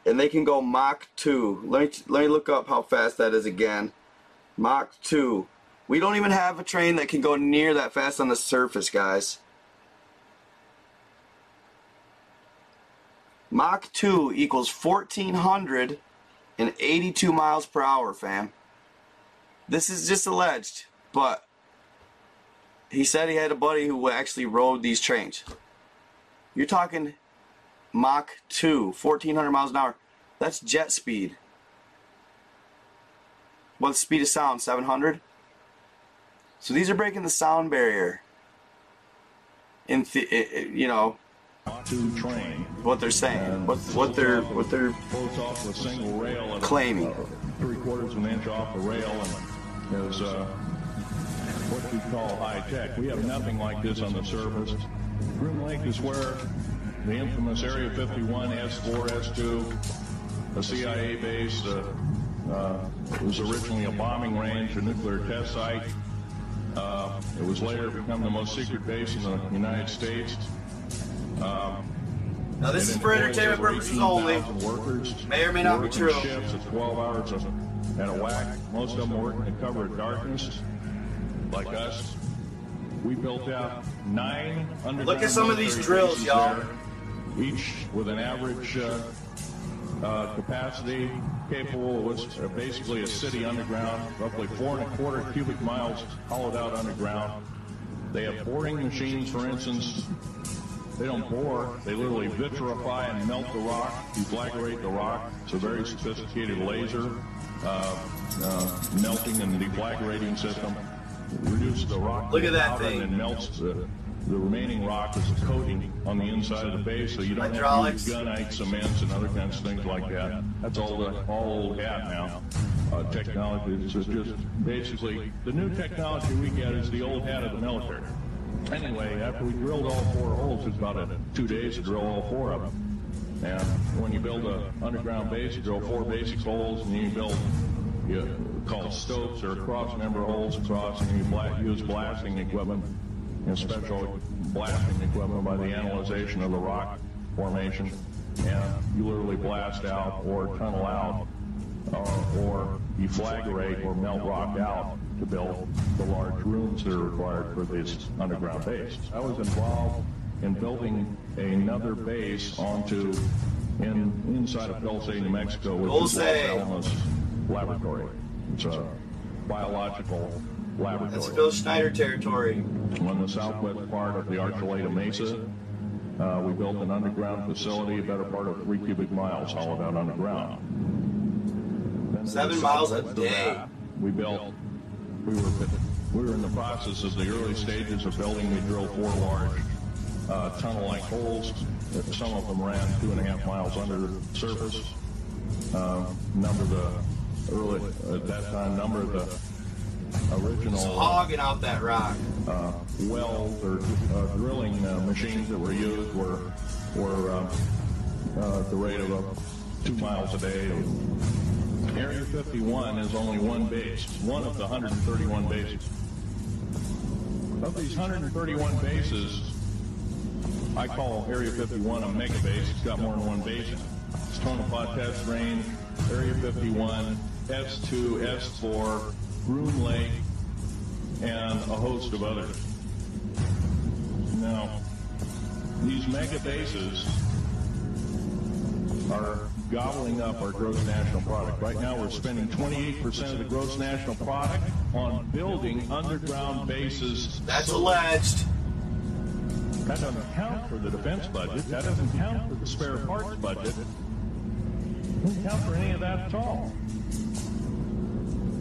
and they can go Mach 2. Let me let me look up how fast that is again. Mach 2. We don't even have a train that can go near that fast on the surface, guys. Mach 2 equals 1,482 miles per hour, fam. This is just alleged, but he said he had a buddy who actually rode these trains. You're talking Mach 2, 1,400 miles an hour. That's jet speed. What's the speed of sound? 700. So these are breaking the sound barrier. In th- i- i- you know what they're saying, what what they're what they're claiming. three quarters of an inch off the rail and is uh, what we call high tech. We have nothing like this on the surface. Groom Lake is where the infamous Area 51, S4, S2, a CIA base, uh, uh, it was originally a bombing range, a nuclear test site. Uh, it was later become the most secret base in the United States. Um, Now this is for entertainment purposes only. 18,000 Workers May or may not be true. Shifts at 12 hours of- at a whack. Most of them working in cover of darkness, like us. We built out nine underground. Look at some of these drills, y'all. there, Each with an average uh, uh, capacity capable of what's uh, basically a city underground, roughly four and a quarter cubic miles hollowed out underground. They have boring machines, for instance, they don't bore. They literally vitrify and melt the rock, deflagrate the rock. It's a very sophisticated laser uh, uh, melting and deflagrating system. Reduces the rock Look at that thing. and melts the, the remaining rock as a coating on the inside of the base, so you don't Hydraulics. have to use gunite, cements, and other kinds of things like that. That's all the all old hat now. Uh, technology is just basically the new technology we get is the old hat of the military. Anyway, after we drilled all four holes, it's about a, two days to drill all four of them. And when you build an underground base, you drill four basic holes, and then you build you call stopes or cross member holes across, and you bla- use blasting equipment and special blasting equipment by the analyzation of the rock formation, and you literally blast out or tunnel out uh, or deflagrate or melt rock out to build the large rooms that are required for this underground base. I was involved in building another base onto in inside of Dulce, New Mexico, which Dulce. Alamos Laboratory. It's a biological laboratory That's Phil Schneider territory. on the southwest part of the Archuleta Mesa. Uh, we built an underground facility, a better part of three cubic miles hollowed out underground. Seven miles a day. We built, we were, we were in the process of the early stages of building. We drilled four large uh, tunnel-like holes. Some of them ran two and a half miles under the surface. Uh, number the early, at that time, number of the original It's hogging out that rock. uh, wells or uh, drilling uh, machines that were used were were um, uh, at the rate of uh, two miles a day. Area 51 is only one base, one of the 131 bases. Of these 131 bases, I call Area 51 a mega base. It's got more than one base in it. It's Tonopah Test Range, Area 51, S2, S4, Groom Lake, and a host of others. Now, these mega bases are gobbling up our gross national product. Right now, we're spending 28% of the gross national product on building underground bases. That's alleged. That doesn't count for the defense budget. That doesn't count for the spare parts budget. It Doesn't count for any of that at all.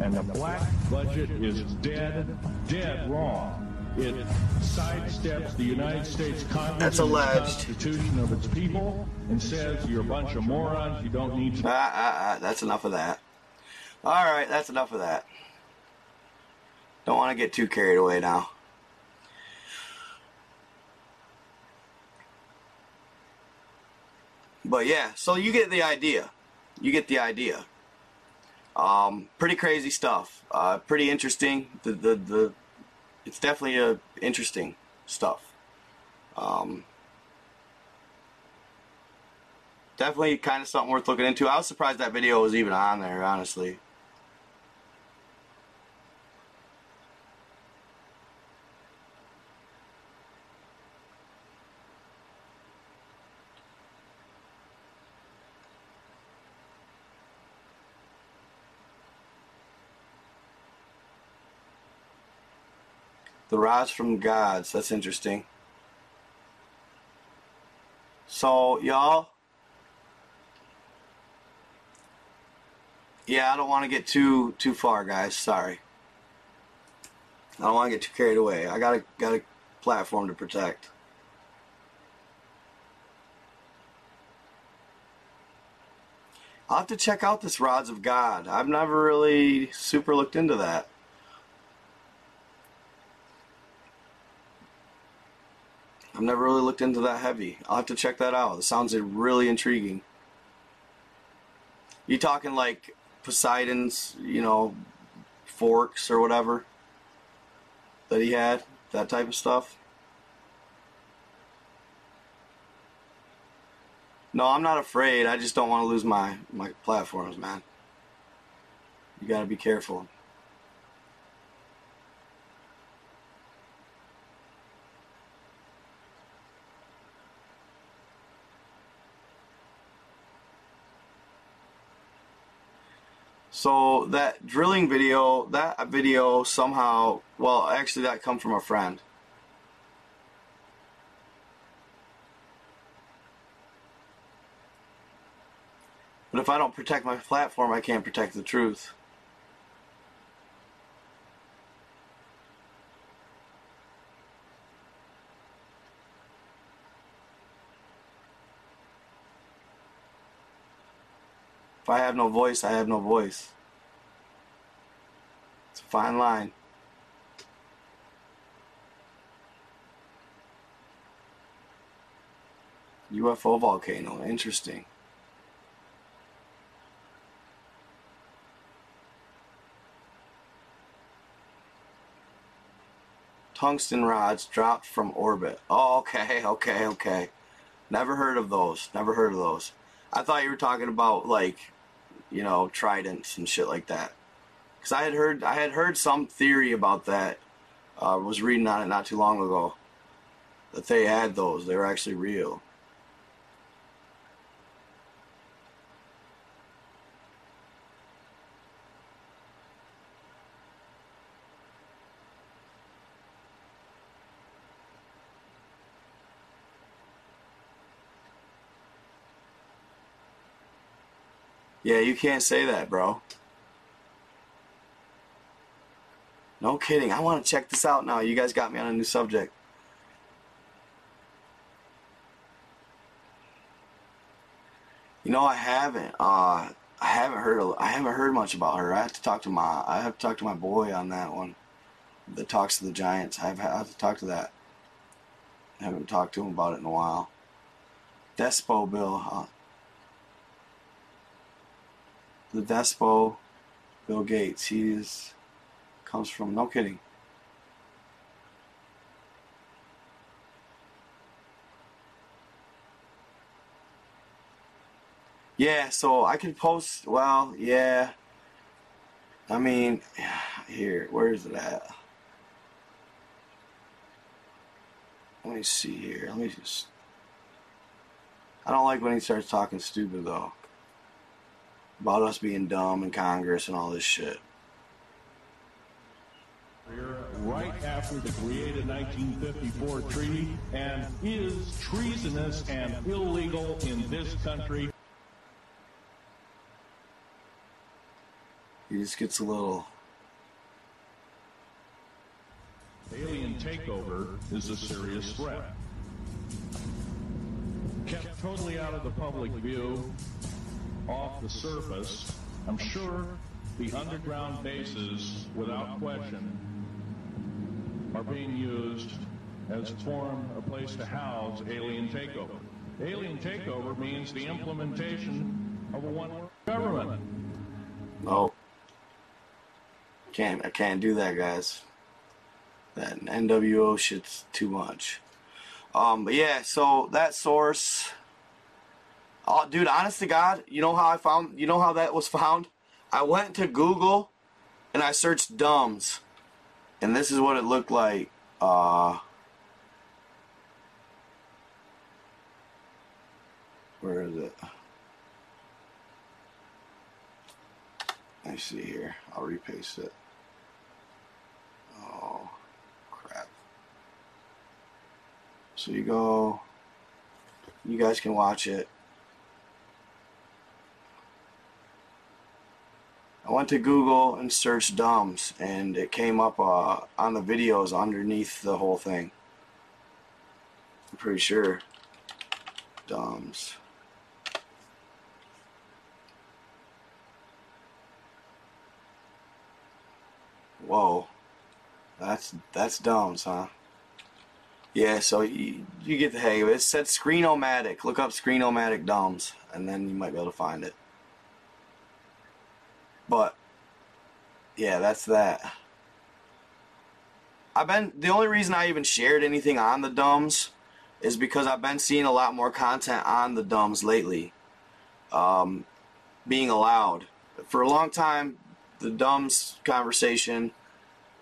And the black budget is dead, dead wrong. It sidesteps the United States Congress That's alleged. Constitution of its people and says you're a bunch of morons. You don't need to. Ah, ah, ah, that's enough of that. All right, that's enough of that. Don't want to get too carried away now. But yeah, so you get the idea. You get the idea. Um, pretty crazy stuff. Uh, pretty interesting. The, the the it's definitely uh, interesting stuff. Um, definitely kind of something worth looking into. I was surprised that video was even on there, honestly. The rods from gods. That's interesting. So, y'all, yeah, I don't want to get too too far, guys. Sorry. I don't want to get too carried away. I got a got a platform to protect. I'll have to check out this Rods of God. I've never really super looked into that. I've never really looked into that heavy. I'll have to check that out. It sounds really intriguing. You talking like Poseidon's, you know, forks or whatever that he had? That type of stuff? No, I'm not afraid. I just don't want to lose my, my platforms, man. You gotta be careful. So that drilling video, that video somehow, well, actually that come from a friend. But if I don't protect my platform, I can't protect the truth. I have no voice, I have no voice. It's a fine line. UFO volcano, interesting. Tungsten rods dropped from orbit. Oh, okay, okay, okay. Never heard of those. Never heard of those. I thought you were talking about like, you know, tridents and shit like that. Cause I had heard I had heard some theory about that. Uh, was reading on it not too long ago. That they had those. They were actually real. Yeah, you can't say that, bro. No kidding. I want to check this out now. You guys got me on a new subject. You know, I haven't. Uh, I haven't heard. I haven't heard much about her. I have to talk to my. I have to talk to my boy on that one. That talks to the Giants. I have, I have to talk to that. I haven't talked to him about it in a while. Despo Bill. Huh? The Despo Bill Gates. He comes from no kidding. Yeah, so I can post. Well, yeah. I mean, here, where is it at? Let me see here. Let me just. I don't like when he starts talking stupid though about us being dumb in Congress and all this shit. Right after the created 1954 treaty and is treasonous and illegal in this country. He just gets a little. Alien takeover is a serious threat. Kept totally out of the public view, off the surface, I'm sure the underground bases, without question, are being used as form a place to house alien takeover. Alien takeover means the implementation of a one government. No. Can't I can't do that guys. That NWO shit's too much. Um but yeah, so that source Oh, dude, honest to God, you know how I found, you know how that was found? I went to Google and I searched dumbs. And this is what it looked like. Uh, where is it? Me see here. I'll repaste it. Oh, crap. So you go, you guys can watch it. Went to Google and searched DUMBs, and it came up uh, on the videos underneath the whole thing. I'm pretty sure. DUMBs. Whoa. That's that's DUMBs, huh? Yeah, so you, you get the hang of it. It said Screenomatic. Look up Screenomatic DUMBs, and then you might be able to find it. But yeah, that's that. I've been the only reason I even shared anything on the DUMBs is because I've been seeing a lot more content on the DUMBs lately. Um, being allowed. For a long time, the DUMBs conversation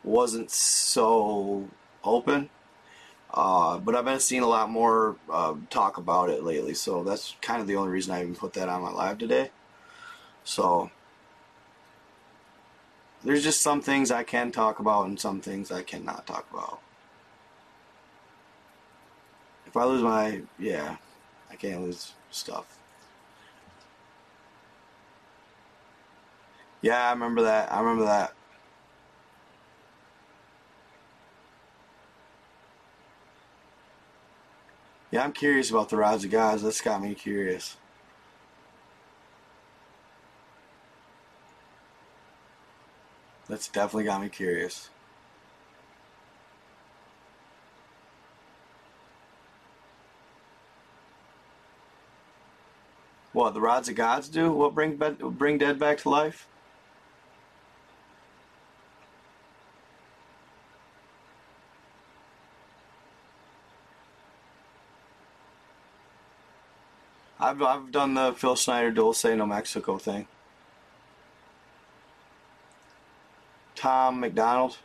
wasn't so open. Uh, but I've been seeing a lot more uh, talk about it lately, so that's kind of the only reason I even put that on my live today. So there's just some things I can talk about and some things I cannot talk about. If I lose my, yeah, I can't lose stuff. Yeah, I remember that. I remember that. Yeah, I'm curious about the Rise of Guys. That's got me curious. That's definitely got me curious. What the rods of gods do? What bring bring dead back to life? I've I've done the Phil Schneider Dulce No Mexico thing. Tom McDonald.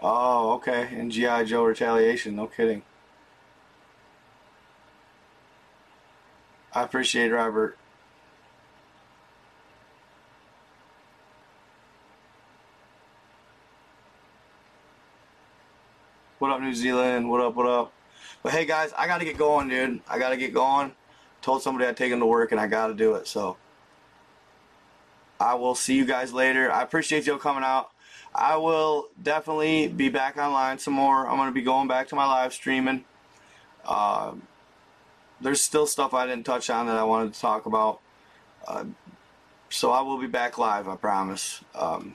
Oh, okay. And G.I. Joe Retaliation. No kidding. I appreciate it, Robert. What up, New Zealand? What up, what up? But hey, guys, I got to get going, dude. I got to get going. Told somebody I'd take them to work, and I got to do it. So I will see you guys later. I appreciate you all coming out. I will definitely be back online some more. I'm going to be going back to my live streaming. Uh, there's still stuff I didn't touch on that I wanted to talk about. Uh, so I will be back live, I promise. Um,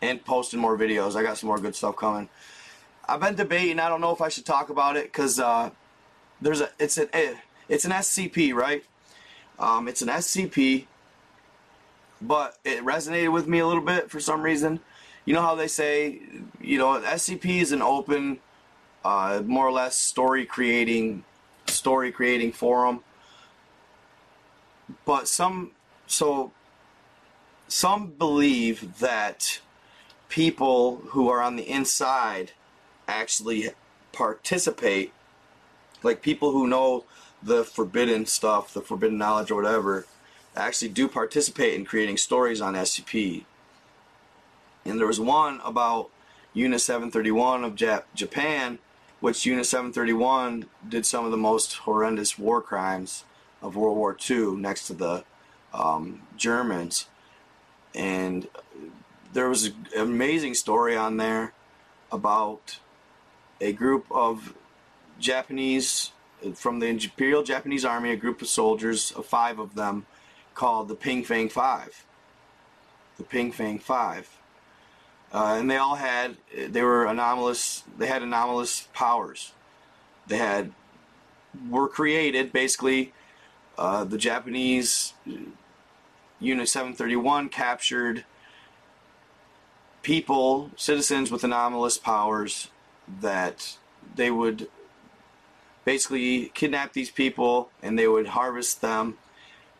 and posting more videos. I got some more good stuff coming. I've been debating. I don't know if I should talk about it because uh, there's a it's an eh, it's an SCP, right? Um, it's an SCP, but it resonated with me a little bit for some reason. You know how they say, you know, SCP is an open, uh, more or less story creating, story creating forum. But some, so some believe that people who are on the inside actually participate, like people who know the forbidden stuff, the forbidden knowledge or whatever, actually do participate in creating stories on SCP. And there was one about Unit 731 of Jap- Japan, which Unit 731 did some of the most horrendous war crimes of World War II next to the um, Germans. And there was an amazing story on there about a group of Japanese from the Imperial Japanese Army, a group of soldiers, of five of them, called the Ping Fang Five. The Ping Fang Five. Uh, and they all had, they were anomalous, they had anomalous powers. They had, were created, basically, uh, the Japanese Unit 731 captured people, citizens with anomalous powers, that they would basically kidnap these people and they would harvest them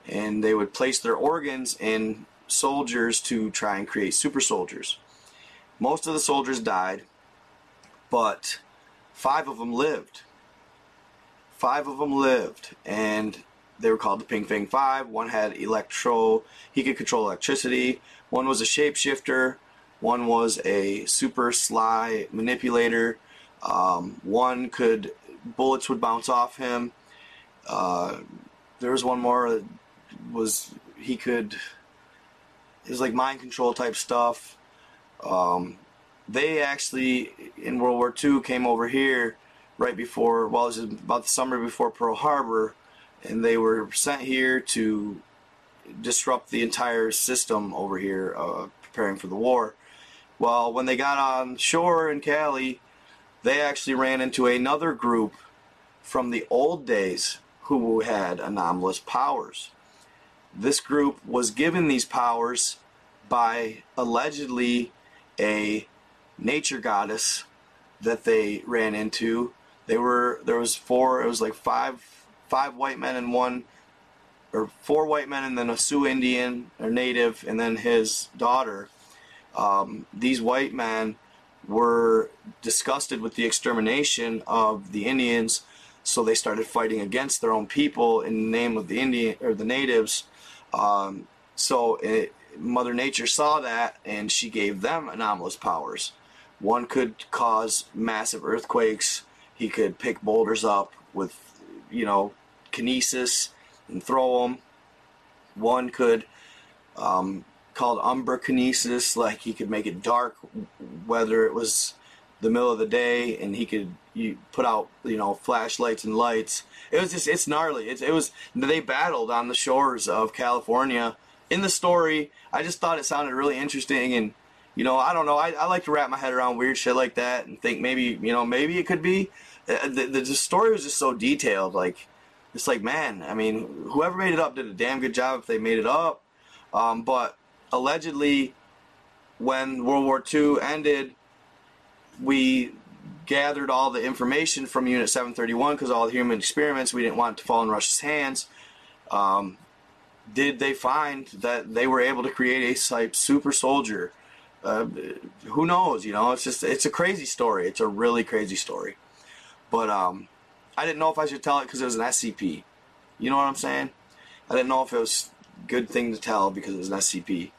and they would place their organs in soldiers to try and create super soldiers. Most of the soldiers died, but five of them lived. Five of them lived, and they were called the Ping Fang Five. One had electro, he could control electricity. One was a shapeshifter. One was a super sly manipulator. Um, one could bullets would bounce off him. Uh, there was one more that was he could. It was like mind control type stuff. Um, they actually in World War II came over here right before, well, it was about the summer before Pearl Harbor, and they were sent here to disrupt the entire system over here, uh, preparing for the war. Well, when they got on shore in Cali, they actually ran into another group from the old days who had anomalous powers. This group was given these powers by allegedly a nature goddess that they ran into. They were there was four. It was like five five white men and one or four white men and then a Sioux Indian or native and then his daughter. Um, these white men were disgusted with the extermination of the Indians, so they started fighting against their own people in the name of the Indian or the natives. Um, so it, Mother Nature saw that and she gave them anomalous powers. One could cause massive earthquakes. He could pick boulders up with, you know, kinesis and throw them. One could, um, called umbrakinesis, like he could make it dark, whether it was the middle of the day, and he could you put out you know flashlights and lights. It was just it's gnarly. It, it was they battled on the shores of California. In the story, I just thought it sounded really interesting and you know, I don't know. I, I like to wrap my head around weird shit like that and think maybe, you know, maybe it could be. Uh, the, the, the story was just so detailed. Like, it's like, man, I mean, whoever made it up did a damn good job if they made it up. Um, but allegedly, when World War II ended, we gathered all the information from Unit 731 because all the human experiments, we didn't want to fall in Russia's hands. Um, did they find that they were able to create a type super soldier? Uh, who knows? You know, it's just it's a crazy story. It's a really crazy story. But um, I didn't know if I should tell it because it was an SCP. You know what I'm saying? I didn't know if it was a good thing to tell because it was an SCP.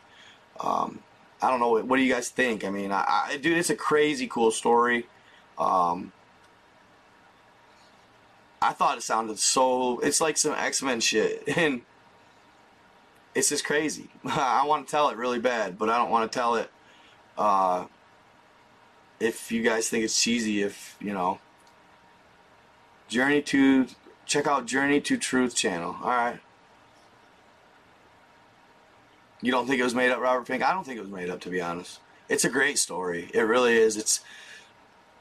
Um, I don't know. What, what, do you guys think? I mean, I, I dude, it's a crazy cool story. Um, I thought it sounded so. It's like some X Men shit, and it's just crazy. I want to tell it really bad, but I don't want to tell it. Uh, if you guys think it's cheesy, if you know, Journey to check out Journey to Truth channel. All right. You don't think it was made up, Robert Pink? I don't think it was made up, to be honest. It's a great story. It really is. It's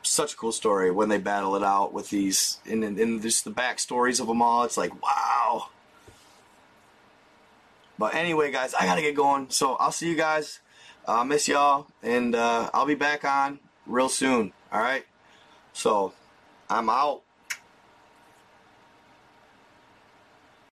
such a cool story when they battle it out with these, and, and just the backstories of them all. It's like, wow. But anyway, guys, I gotta get going. So I'll see you guys. I uh, miss y'all, and uh, I'll be back on real soon. All right. So I'm out.